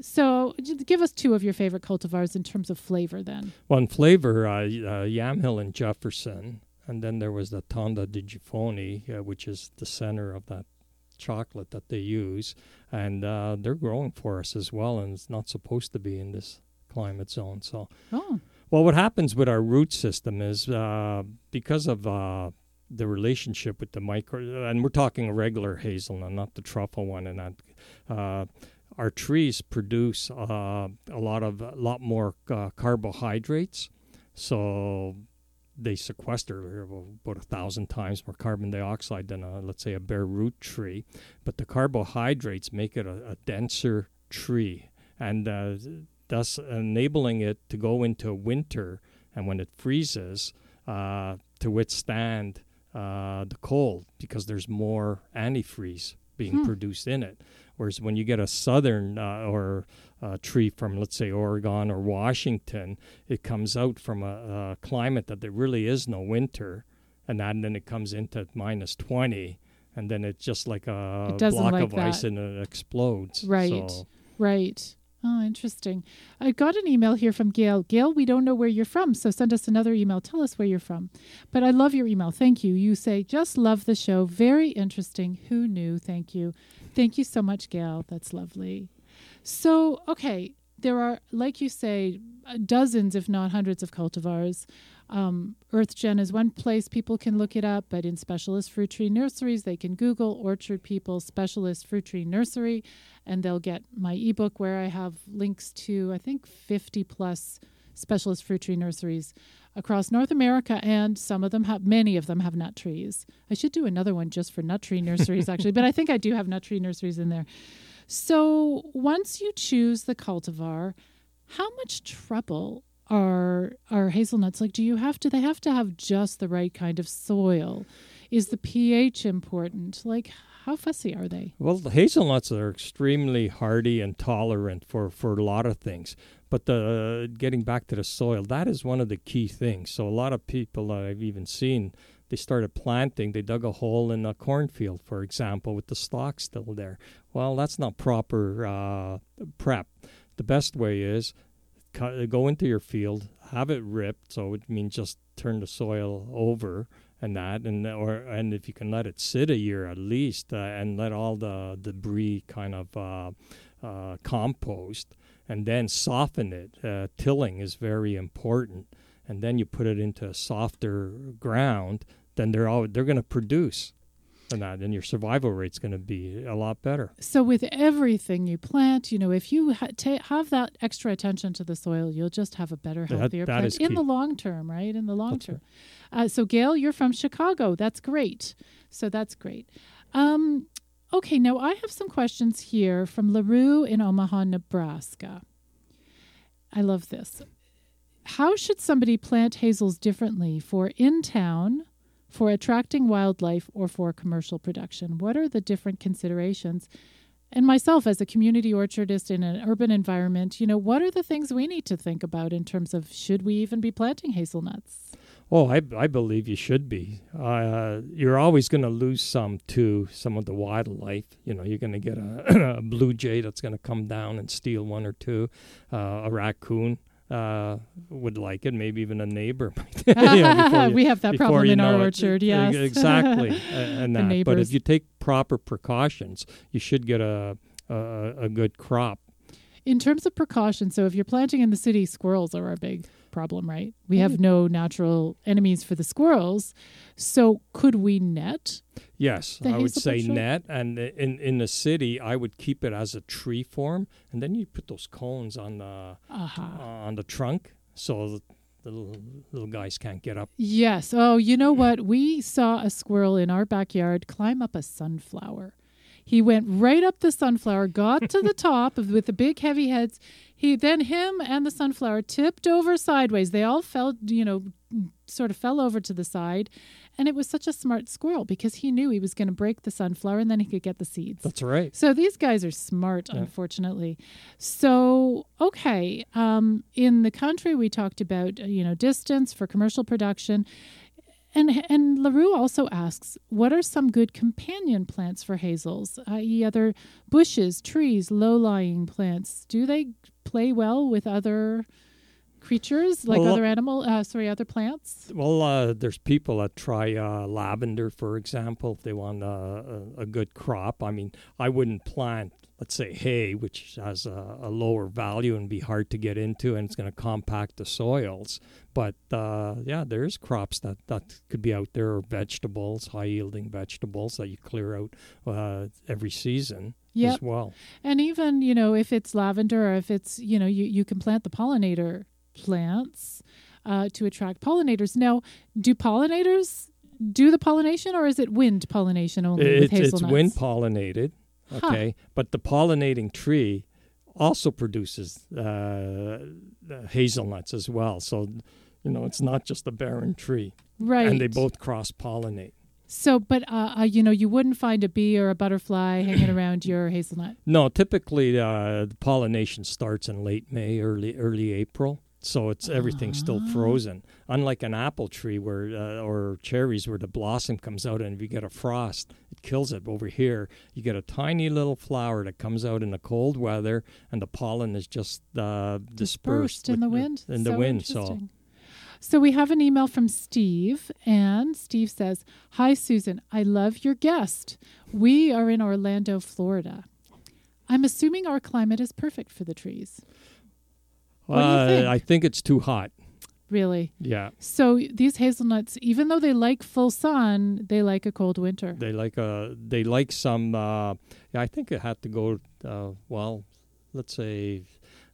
So, give us two of your favorite cultivars in terms of flavor, then. one flavor, uh, uh, Yamhill and Jefferson, and then there was the Tonda di Giffoni, uh, which is the center of that chocolate that they use, and uh, they're growing for us as well, and it's not supposed to be in this climate zone. So Oh, Well, what happens with our root system is uh, because of uh, the relationship with the micro, and we're talking a regular hazelnut, not the truffle one, and uh, our trees produce uh, a lot of a lot more uh, carbohydrates, so they sequester about a thousand times more carbon dioxide than a, let's say a bare root tree, but the carbohydrates make it a, a denser tree, and uh, thus enabling it to go into winter and when it freezes uh, to withstand uh, the cold because there's more antifreeze being Hmm. produced in it. Whereas when you get a southern uh, or uh, tree from, let's say, Oregon or Washington, it comes out from a, a climate that there really is no winter, and, that, and then it comes into minus 20, and then it's just like a It block like of ice and it explodes. Right. So, Right. Oh, interesting. I got an email here from Gail. Gail, we don't know where you're from, so send us another email. Tell us where you're from. But I love your email. Thank you. You say, just love the show. Very interesting. Who knew? Thank you. Thank you so much, Gail. That's lovely. So, okay, there are, like you say, dozens, if not hundreds, of cultivars. Um, EarthGen is one place people can look it up, but in specialist fruit tree nurseries, they can Google Orchard People Specialist Fruit Tree Nursery, and they'll get my ebook where I have links to, I think, 50 plus specialist fruit tree nurseries across North America, and some of them have, many of them have nut trees. I should do another one just for nut tree nurseries, actually, but I think I do have nut tree nurseries in there. So once you choose the cultivar, how much trouble are are hazelnuts like? Do you have to? They have to have just the right kind of soil. Is the pH important? Like, how fussy are they? Well, the hazelnuts are extremely hardy and tolerant for, for a lot of things. But the getting back to the soil, that is one of the key things. So a lot of people I've even seen, they started planting. They dug a hole in a cornfield, for example, with the stalk still there. Well, that's not proper uh, prep. The best way is go into your field, have it ripped. So it means just turn the soil over and that and or and if you can let it sit a year at least uh, and let all the debris kind of uh, uh, compost and then soften it uh, tilling is very important and then you put it into a softer ground then they're all they're going to produce and that and your survival rate's going to be a lot better So with everything you plant, you know, if you ha- ta- have that extra attention to the soil, you'll just have a better, healthier that plant in the long term, right? In the long That's term. Uh, so Gail, you're from Chicago. That's great. So that's great. Um, okay, now I have some questions here from LaRue in Omaha, Nebraska. I love this. How should somebody plant hazels differently for in town, for attracting wildlife, or for commercial production? What are the different considerations? And myself, as a community orchardist in an urban environment, you know, what are the things we need to think about in terms of should we even be planting hazelnuts? Oh, I, I believe you should be. Uh, you're always going to lose some to some of the wildlife. You know, you're going to get a, a blue jay that's going to come down and steal one or two. Uh, a raccoon uh, would like it, maybe even a neighbor. you know, you- we have that problem in our it. orchard, E- yes. exactly. a- and that. But if you take proper precautions, you should get a a, a good crop. In terms of precautions, so if you're planting in the city, squirrels are our big problem, right? We have no natural enemies for the squirrels. So could we net? Yes, The I would say right? net, and in in the city, I would keep it as a tree form, and then you put those cones on the Aha. on the trunk, so the little little guys can't get up. Yes. Oh, you know what? We saw a squirrel in our backyard climb up a sunflower. He went right up the sunflower, got to the top of, with the big heavy heads. He then him and the sunflower tipped over sideways. They all fell, you know, sort of fell over to the side. And it was such a smart squirrel because he knew he was going to break the sunflower and then he could get the seeds. That's right. So these guys are smart, Yeah. unfortunately. So okay, um, in the country we talked about uh, you know distance for commercial production, and and Larue also asks, what are some good companion plants for hazels, i.e., other bushes, trees, low-lying plants? Do they play well with other creatures like Well, other animal? Uh, sorry, other plants. Well, uh, there's people that try uh, lavender, for example, if they want a, a good crop. I mean, I wouldn't plant, let's say, hay, which has a, a lower value and be hard to get into, and it's going to compact the soils. But uh, yeah, there's crops that, that could be out there, or vegetables, high yielding vegetables that you clear out uh, every season Yep. as well. And even, you know, if it's lavender or if it's, you know, you, you can plant the pollinator plants uh, to attract pollinators. Now, do pollinators do the pollination or is it wind pollination only with It's, it's wind pollinated, Huh. okay, but the pollinating tree also produces uh, hazelnuts as well. So, you know, it's not just a barren tree. Right. And they both cross pollinate. So, but uh, uh, you know, you wouldn't find a bee or a butterfly hanging around your hazelnut. No, typically uh, the pollination starts in late May, early early April. So it's everything's still Ah. frozen. Unlike an apple tree where uh, or cherries where the blossom comes out and if you get a frost, it kills it. Over here, you get a tiny little flower that comes out in the cold weather, and the pollen is just uh, dispersed, Dispersed in the wind. In the So wind, so. So we have an email from Steve, and Steve says, Hi, Susan. I love your guest. We are in Orlando, Florida. I'm assuming our climate is perfect for the trees. What do you uh, think? I think it's too hot. Really? Yeah, So these hazelnuts, even though they like full sun, they like a cold winter. they like uh they like some. Uh, yeah, I think it had to go. Uh, well, let's say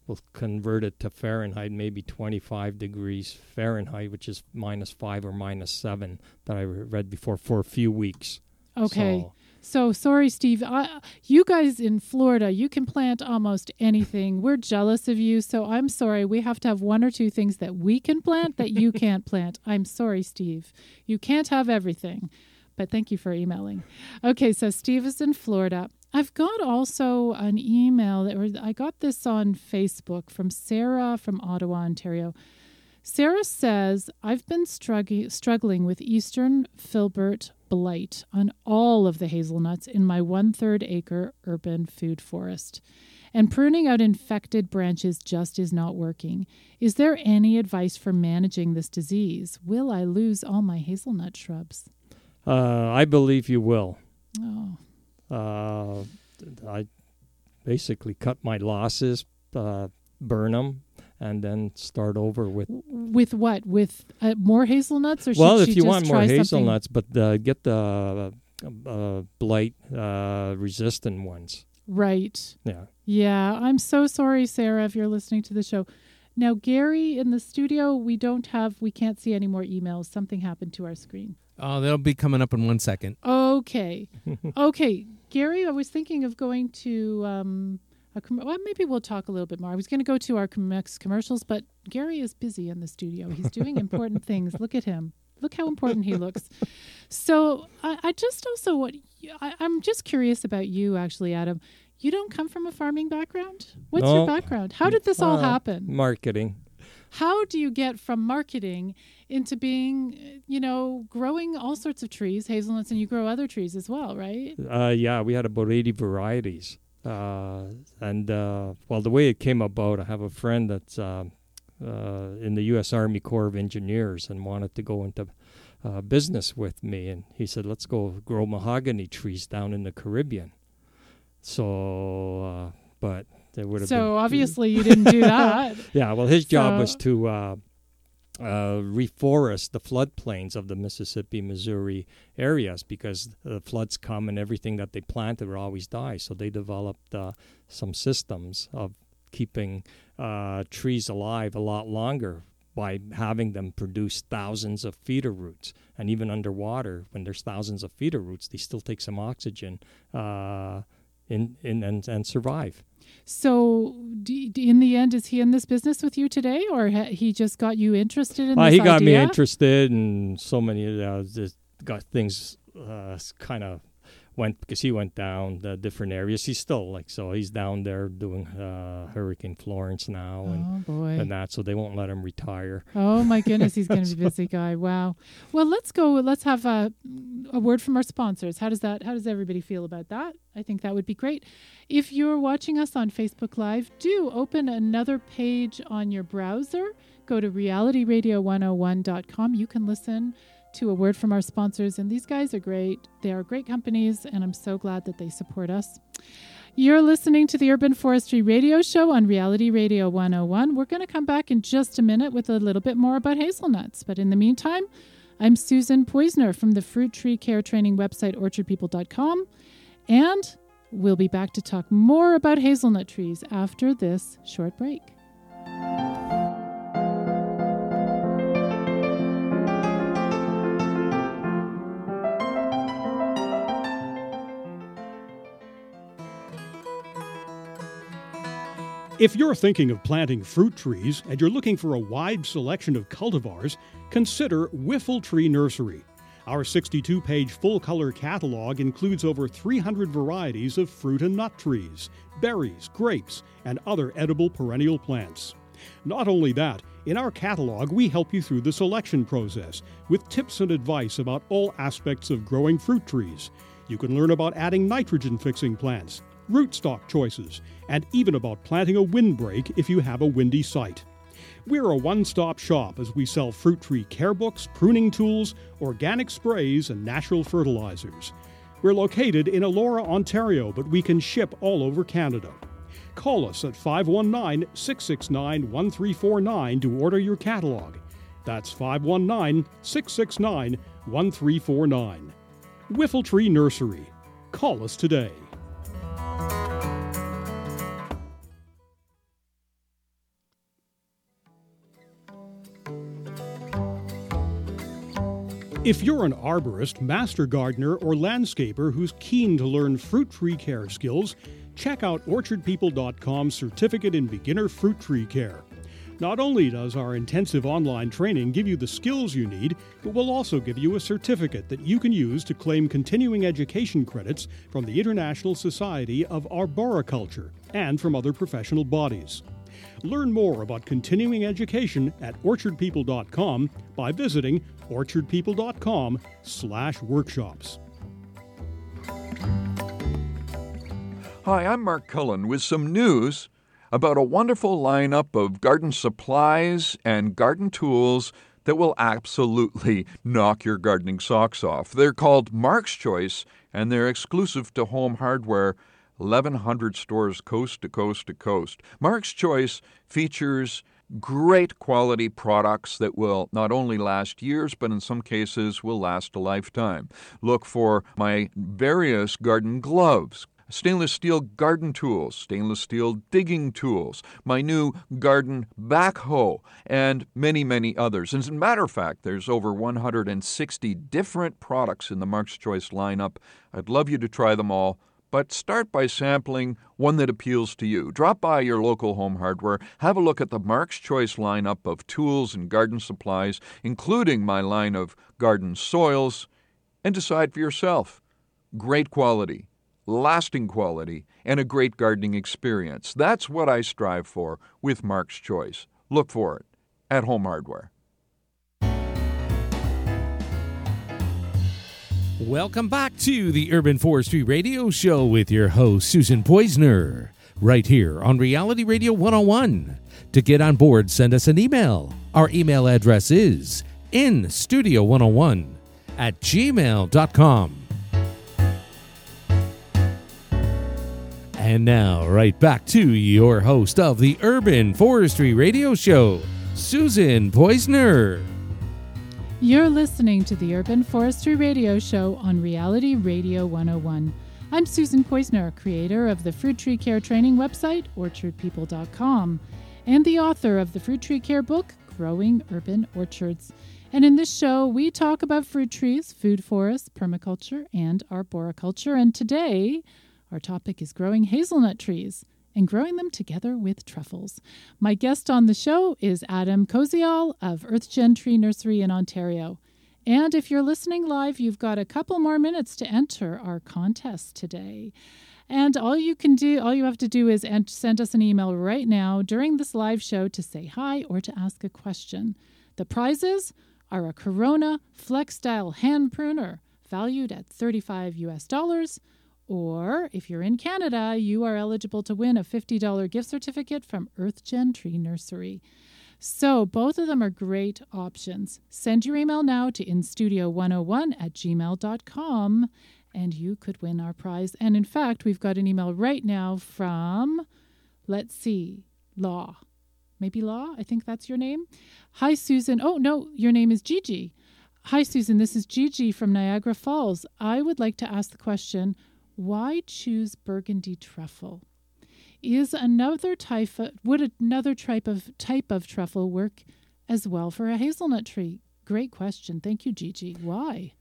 we'll convert it to Fahrenheit, maybe 25 degrees Fahrenheit, which is minus five or minus seven that I read before for a few weeks. Okay. So, So sorry, Steve. I, you guys in Florida, you can plant almost anything. We're jealous of you, so I'm sorry. We have to have one or two things that we can plant that you can't plant. I'm sorry, Steve. You can't have everything. But thank you for emailing. Okay, so Steve is in Florida. I've got also an email that I got this on Facebook from Sarah from Ottawa, Ontario. Sarah says, I've been strugg- struggling with Eastern filbert blight on all of the hazelnuts in my one third acre urban food forest. And pruning out infected branches just is not working. Is there any advice for managing this disease? Will I lose all my hazelnut shrubs? uh, I believe you will. Oh, Uh, I basically cut my losses, uh, burn them, and then start over with. with what? With uh, more hazelnuts, or well, if you just want more try something- hazelnuts, but uh, get the uh, uh, blight uh, resistant ones. Right. Yeah. Yeah, I'm so sorry, Sarah, if you're listening to the show. Now, Gary, in the studio, we don't have, we can't see any more emails. Something happened to our screen. Oh, they'll be coming up in one second. Okay. okay. Gary, I was thinking of going to, um, a com- well, maybe we'll talk a little bit more. I was going to go to our com- next commercials, but Gary is busy in the studio. He's doing important things. Look at him. Look how important he looks. So I, I just also what I, I'm just curious about you, actually, Adam. You don't come from a farming background. What's your background? How did this all happen? Marketing. How do you get from marketing into being, uh, you know, growing all sorts of trees, hazelnuts, and you grow other trees as well, right? Uh, yeah, we had about 80 varieties. Uh, and, uh, well, the way it came about, I have a friend that's uh, uh, in the U.S. Army Corps of Engineers and wanted to go into uh, business with me. And he said, let's go grow mahogany trees down in the Caribbean. So, uh, but there would have been. So obviously you didn't do that. Yeah, well, his job was So- to uh, reforest the floodplains of the Mississippi, Missouri areas because the floods come and everything that they planted will always die. So they developed uh, some systems of keeping uh, trees alive a lot longer by having them produce thousands of feeder roots. And even underwater, when there's thousands of feeder roots, they still take some oxygen uh, in, in, and, and survive. So in the end, is he in this business with you today, or ha- he just got you interested in this he got me idea? interested in so many uh, just got things uh, kind of went because he went down the different areas. He's still like so he's down there doing uh, Hurricane Florence now and, Oh and that, so they won't let him retire. Oh my goodness, he's going to be a busy guy. Wow. Well, let's go. Let's have a, a word from our sponsors. How does that? How does everybody feel about that? I think that would be great. If you're watching us on Facebook Live, do open another page on your browser. Go to realityradio101.com. You can listen to a word from our sponsors, and these guys are great. They are great companies, and I'm so glad that they support us. You're listening to the Urban Forestry Radio Show on Reality Radio 101. We're going to come back in just a minute with a little bit more about hazelnuts. But in the meantime, I'm Susan Poizner from the fruit tree care training website, orchardpeople.com. And we'll be back to talk more about hazelnut trees after this short break. If you're thinking of planting fruit trees and you're looking for a wide selection of cultivars, consider Whiffletree Nursery. Our 62 page full color catalog includes over 300 varieties of fruit and nut trees, berries, grapes, and other edible perennial plants. Not only that, in our catalog, we help you through the selection process with tips and advice about all aspects of growing fruit trees. You can learn about adding nitrogen fixing plants, rootstock choices, and even about planting a windbreak if you have a windy site. We're a one stop shop as we sell fruit tree care books, pruning tools, organic sprays, and natural fertilizers. We're located in Elora, Ontario, but we can ship all over Canada. Call us at 519 669 1349 to order your catalog. That's 519 669 1349. Whiffletree Nursery. Call us today. If you're an arborist, master gardener, or landscaper who's keen to learn fruit tree care skills, check out orchardpeople.com's certificate in beginner fruit tree care. Not only does our intensive online training give you the skills you need, but we'll also give you a certificate that you can use to claim continuing education credits from the International Society of Arboriculture and from other professional bodies. Learn more about continuing education at orchardpeople.com by visiting orchardpeople.com/workshops. Hi, I'm Mark Cullen with some news about a wonderful lineup of garden supplies and garden tools that will absolutely knock your gardening socks off. They're called Mark's Choice and they're exclusive to Home Hardware 1,100 stores coast to coast to coast. Mark's Choice features great quality products that will not only last years, but in some cases will last a lifetime. Look for my various garden gloves. Stainless steel garden tools, stainless steel digging tools, my new garden backhoe, and many, many others. As a matter of fact, there's over 160 different products in the Mark's Choice lineup. I'd love you to try them all but start by sampling one that appeals to you. Drop by your local home hardware, have a look at the Mark's Choice lineup of tools and garden supplies, including my line of garden soils, and decide for yourself. Great quality, lasting quality, and a great gardening experience. That's what I strive for with Mark's Choice. Look for it at Home Hardware. Welcome back to the Urban Forestry Radio Show with your host, Susan Poizner, right here on Reality Radio 101. To get on board, send us an email. Our email address is instudio101 at gmail.com. And now, right back to your host of the Urban Forestry Radio Show, Susan Poizner. You're listening to the Urban Forestry Radio Show on Reality Radio 101. I'm Susan Poizner, creator of the Fruit Tree Care training website, orchardpeople.com, and the author of the Fruit Tree Care book, Growing Urban Orchards. And in this show, we talk about fruit trees, food forests, permaculture, and arboriculture. And today, our topic is growing hazelnut trees and growing them together with truffles. My guest on the show is Adam Koziol of EarthGen Tree Nursery in Ontario. And if you're listening live, you've got a couple more minutes to enter our contest today. And all you can do, all you have to do is send us an email right now during this live show to say hi or to ask a question. The prizes are a Corona FlexDial hand pruner valued at 35 US dollars or if you're in Canada, you are eligible to win a $50 gift certificate from EarthGen Tree Nursery. So both of them are great options. Send your email now to instudio101 at gmail.com and you could win our prize. And in fact, we've got an email right now from, let's see, Law. Maybe Law? I think that's your name. Hi, Susan. Oh, no, your name is Gigi. Hi, Susan. This is Gigi from Niagara Falls. I would like to ask the question why choose burgundy truffle? Is another type of, would another type of type of truffle work as well for a hazelnut tree? Great question. Thank you, Gigi. Why?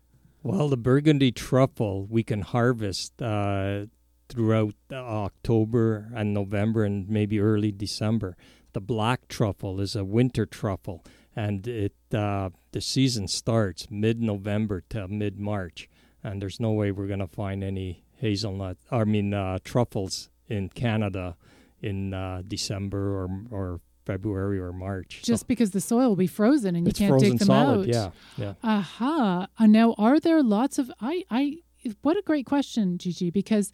Well, the burgundy truffle we can harvest uh, throughout October and November and maybe early December. The black truffle is a winter truffle, and it uh, the season starts mid-November to mid-March, and there's no way we're going to find any hazelnut. I mean uh, truffles in Canada in uh, December or or February or March. Just so because the soil will be frozen and you can't dig them solid, out. Yeah, yeah. Aha. Uh, now, are there lots of I I what a great question, Gigi, because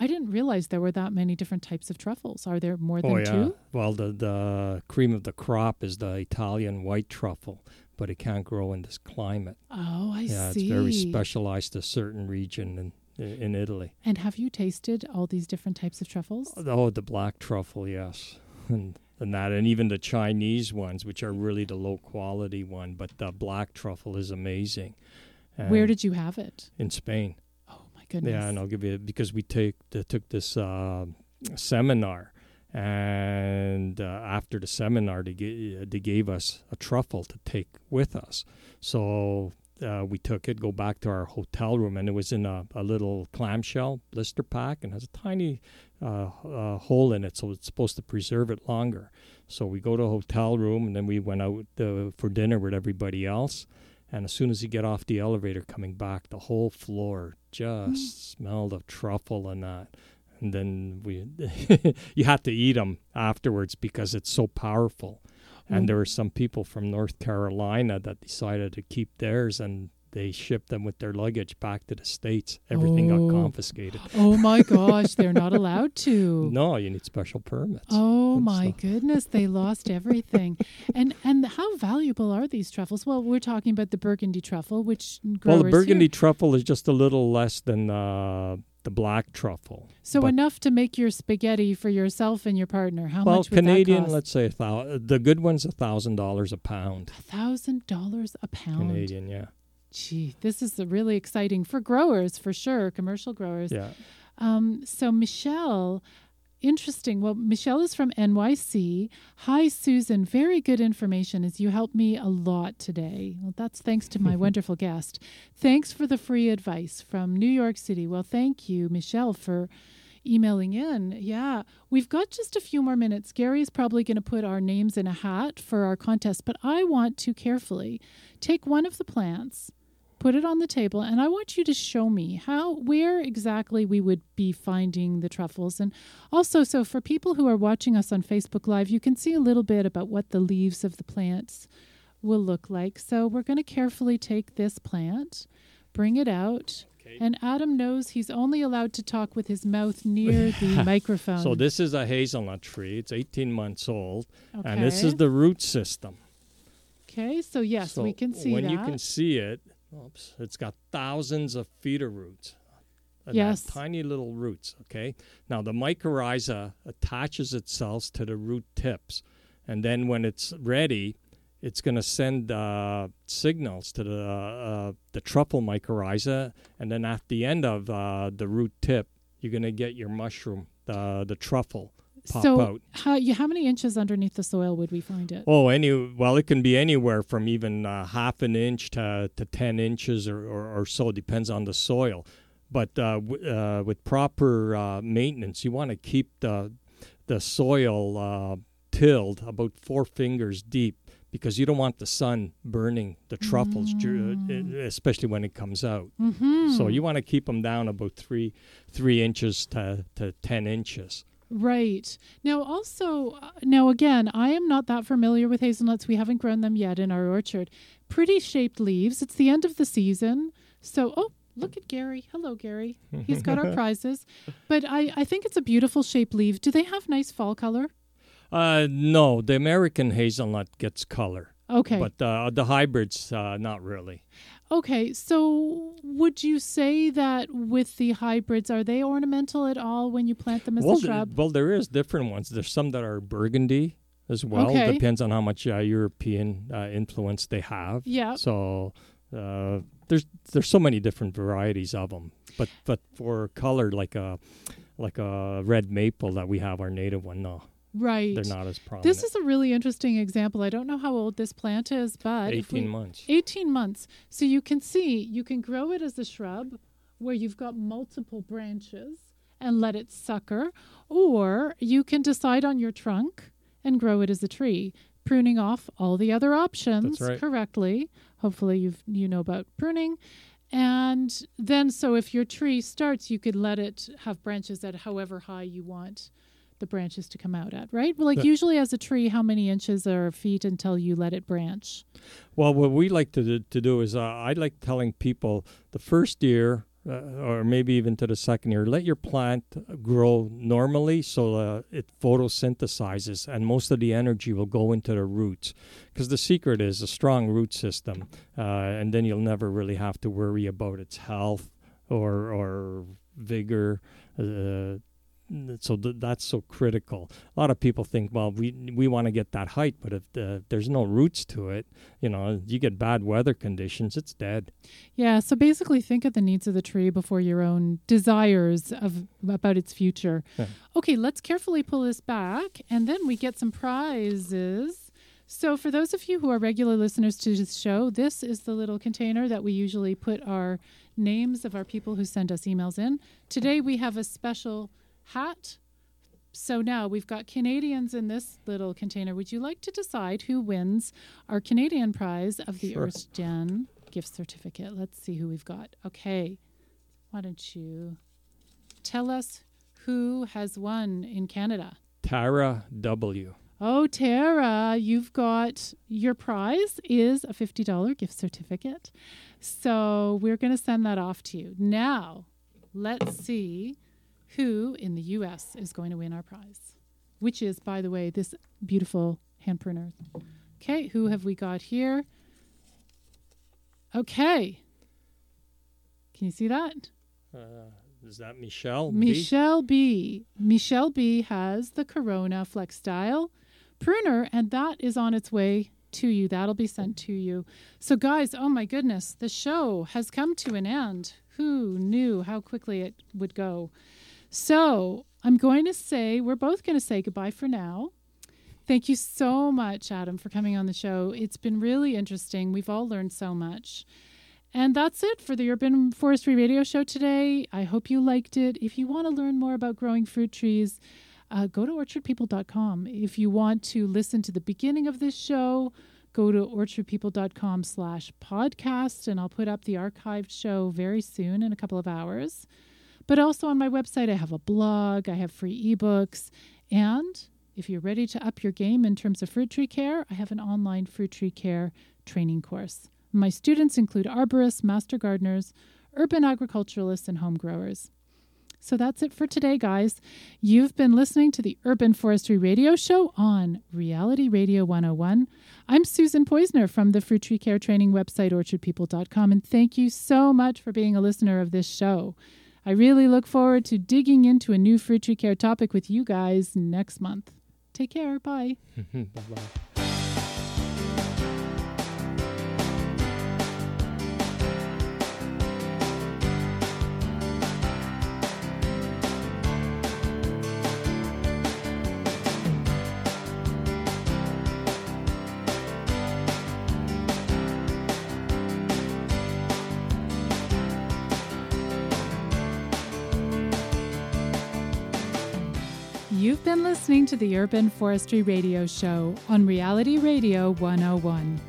I didn't realize there were that many different types of truffles. Are there more than oh, yeah. two? Well, the the cream of the crop is the Italian white truffle, but it can't grow in this climate. Oh, I yeah, see. it's very specialized to a certain region in in Italy. And have you tasted all these different types of truffles? Oh, the black truffle, yes. And and that, and even the Chinese ones, which are really the low quality one, but the black truffle is amazing. And Where did you have it? In Spain. Oh my goodness! Yeah, and I'll give you because we take the, took this uh, seminar, and uh, after the seminar, they, g- they gave us a truffle to take with us. So uh, we took it, go back to our hotel room, and it was in a, a little clamshell blister pack and has a tiny uh, uh, hole in it, so it's supposed to preserve it longer. So we go to a hotel room, and then we went out uh, for dinner with everybody else. And as soon as you get off the elevator coming back, the whole floor just mm. smelled of truffle and that. And then we, you had to eat them afterwards because it's so powerful. And mm. there were some people from North Carolina that decided to keep theirs, and they shipped them with their luggage back to the states. Everything oh. got confiscated. Oh my gosh, they're not allowed to. No, you need special permits. Oh my goodness, they lost everything. and and how valuable are these truffles? Well, we're talking about the Burgundy truffle, which well, the Burgundy here. truffle is just a little less than uh, the black truffle. So but enough to make your spaghetti for yourself and your partner. How well, much? Well, Canadian, let's say a thousand. The good one's a thousand dollars a pound. A thousand dollars a pound. Canadian, yeah. Gee, this is really exciting for growers for sure, commercial growers. Yeah. Um, so Michelle, interesting. Well, Michelle is from NYC. Hi, Susan. Very good information as you helped me a lot today. Well, that's thanks to my wonderful guest. Thanks for the free advice from New York City. Well, thank you, Michelle, for emailing in. Yeah, we've got just a few more minutes. Gary is probably going to put our names in a hat for our contest, but I want to carefully take one of the plants put it on the table and i want you to show me how where exactly we would be finding the truffles. And also so for people who are watching us on facebook live you can see a little bit about what the leaves of the plants will look like. So we're going to carefully take this plant bring it out and adam knows he's only allowed to talk with his mouth near the microphone. So this is a hazelnut tree. It's 18 months old okay. and this is the root system. Okay so yes so we can see when that. When you can see it Oops. It's got thousands of feeder roots. Yes. Tiny little roots. Okay. Now the mycorrhiza attaches itself to the root tips, and then when it's ready, it's going to send uh, signals to the uh, the truffle mycorrhiza, and then at the end of uh, the root tip, you're going to get your mushroom, the the truffle pop so out. How, you, how many inches underneath the soil would we find it? Oh, any well, it can be anywhere from even uh, half an inch to, to ten inches or, or, or so, depends on the soil. But uh, w- uh, with proper uh, maintenance, you want to keep the the soil uh, tilled about four fingers deep because you don't want the sun burning the truffles, mm. especially when it comes out. Mm-hmm. So you want to keep them down about three three inches to, to ten inches. Right. Now, also, uh, now again, I am not that familiar with hazelnuts. We haven't grown them yet in our orchard. Pretty shaped leaves. It's the end of the season. So, oh, look at Gary. Hello, Gary. He's got our prizes. But I, I think it's a beautiful shaped leaf. Do they have nice fall color? Uh, no, the American hazelnut gets color. Okay. But uh, the hybrids, uh, not really. Okay, so would you say that with the hybrids, are they ornamental at all when you plant them as well, a shrub? well, there is different ones. There's some that are burgundy as well. Okay. Depends on how much uh, European uh, influence they have. Yeah. So uh, there's there's so many different varieties of them. But but for color, like a like a red maple that we have, our native one, no. Right. They're not as prominent. This is a really interesting example. I don't know how old this plant is, but 18 we, months. 18 months. So you can see, you can grow it as a shrub where you've got multiple branches. and let it sucker, or you can decide on your trunk and grow it as a tree, pruning off all the other options right. correctly. Hopefully, you you know about pruning. And then, so if your tree starts, you could let it have branches at however high you want the branches to come out at, right? Well, like usually as a tree, how many inches or feet until you let it branch? Well, what we like to do, to do is uh, I like telling people the first year, uh, or maybe even to the second year, let your plant grow normally so uh, it photosynthesizes, and most of the energy will go into the roots. Because the secret is a strong root system, uh, and then you'll never really have to worry about its health or or vigor. Uh, so th- that's so critical. A lot of people think, well, we we want to get that height, but if the, there's no roots to it, you know, you get bad weather conditions, it's dead. Yeah, so basically think of the needs of the tree before your own desires of about its future. Yeah. Okay, let's carefully pull this back and then we get some prizes. So for those of you who are regular listeners to this show, this is the little container that we usually put our names of our people who send us emails in. Today we have a special hat. So now we've got Canadians in this little container. Would you like to decide who wins our Canadian prize of the Sure. Earth's Gen gift certificate? Let's see who we've got. Okay. Why don't you tell us who has won in Canada? Tara W. Oh, Tara, you've got your prize is a $50 gift certificate. So we're going to send that off to you. Now, let's see who in the US is going to win our prize, which is, by the way, this beautiful hand pruner. Okay, who have we got here? Okay. Can you see that? Uh, is that Michelle? B? Michelle B. Michelle B has the Corona FlexDial pruner, and that is on its way to you. That'll be sent to you. So, guys, oh my goodness, the show has come to an end. Who knew how quickly it would go? So, I'm going to say, we're both going to say goodbye for now. Thank you so much, Adam, for coming on the show. It's been really interesting. We've all learned so much. And that's it for the Urban Forestry Radio Show today. I hope you liked it. If you want to learn more about growing fruit trees, uh, go to orchardpeople.com. If you want to listen to the beginning of this show, go to orchardpeople.com slash podcast, and I'll put up the archived show very soon in a couple of hours. But also on my website, I have a blog, I have free ebooks, and if you're ready to up your game in terms of fruit tree care, I have an online fruit tree care training course. My students include arborists, master gardeners, urban agriculturalists, and home growers. So that's it for today, guys. You've been listening to the Urban Forestry Radio Show on Reality Radio 101. I'm Susan Poizner from the Fruit Tree Care Training website, orchardpeople.com, and thank you so much for being a listener of this show. I really look forward to digging into a new fruit tree care topic with you guys next month. Take care. Bye. Bye-bye. You've been listening to the Urban Forestry Radio Show on Reality Radio 101.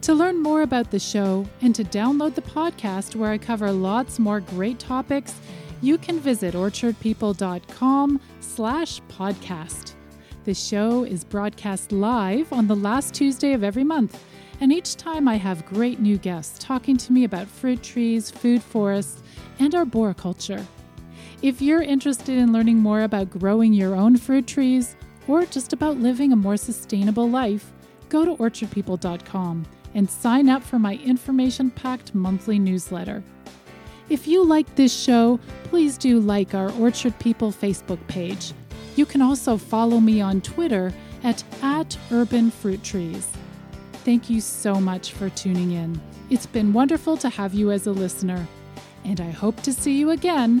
To learn more about the show and to download the podcast where I cover lots more great topics, you can visit orchardpeople.com slash podcast. The show is broadcast live on the last Tuesday of every month, and each time I have great new guests talking to me about fruit trees, food forests, and arboriculture. If you're interested in learning more about growing your own fruit trees or just about living a more sustainable life, go to orchardpeople.com and sign up for my information packed monthly newsletter. If you like this show, please do like our Orchard People Facebook page. You can also follow me on Twitter at, at Urban Fruit Trees. Thank you so much for tuning in. It's been wonderful to have you as a listener, and I hope to see you again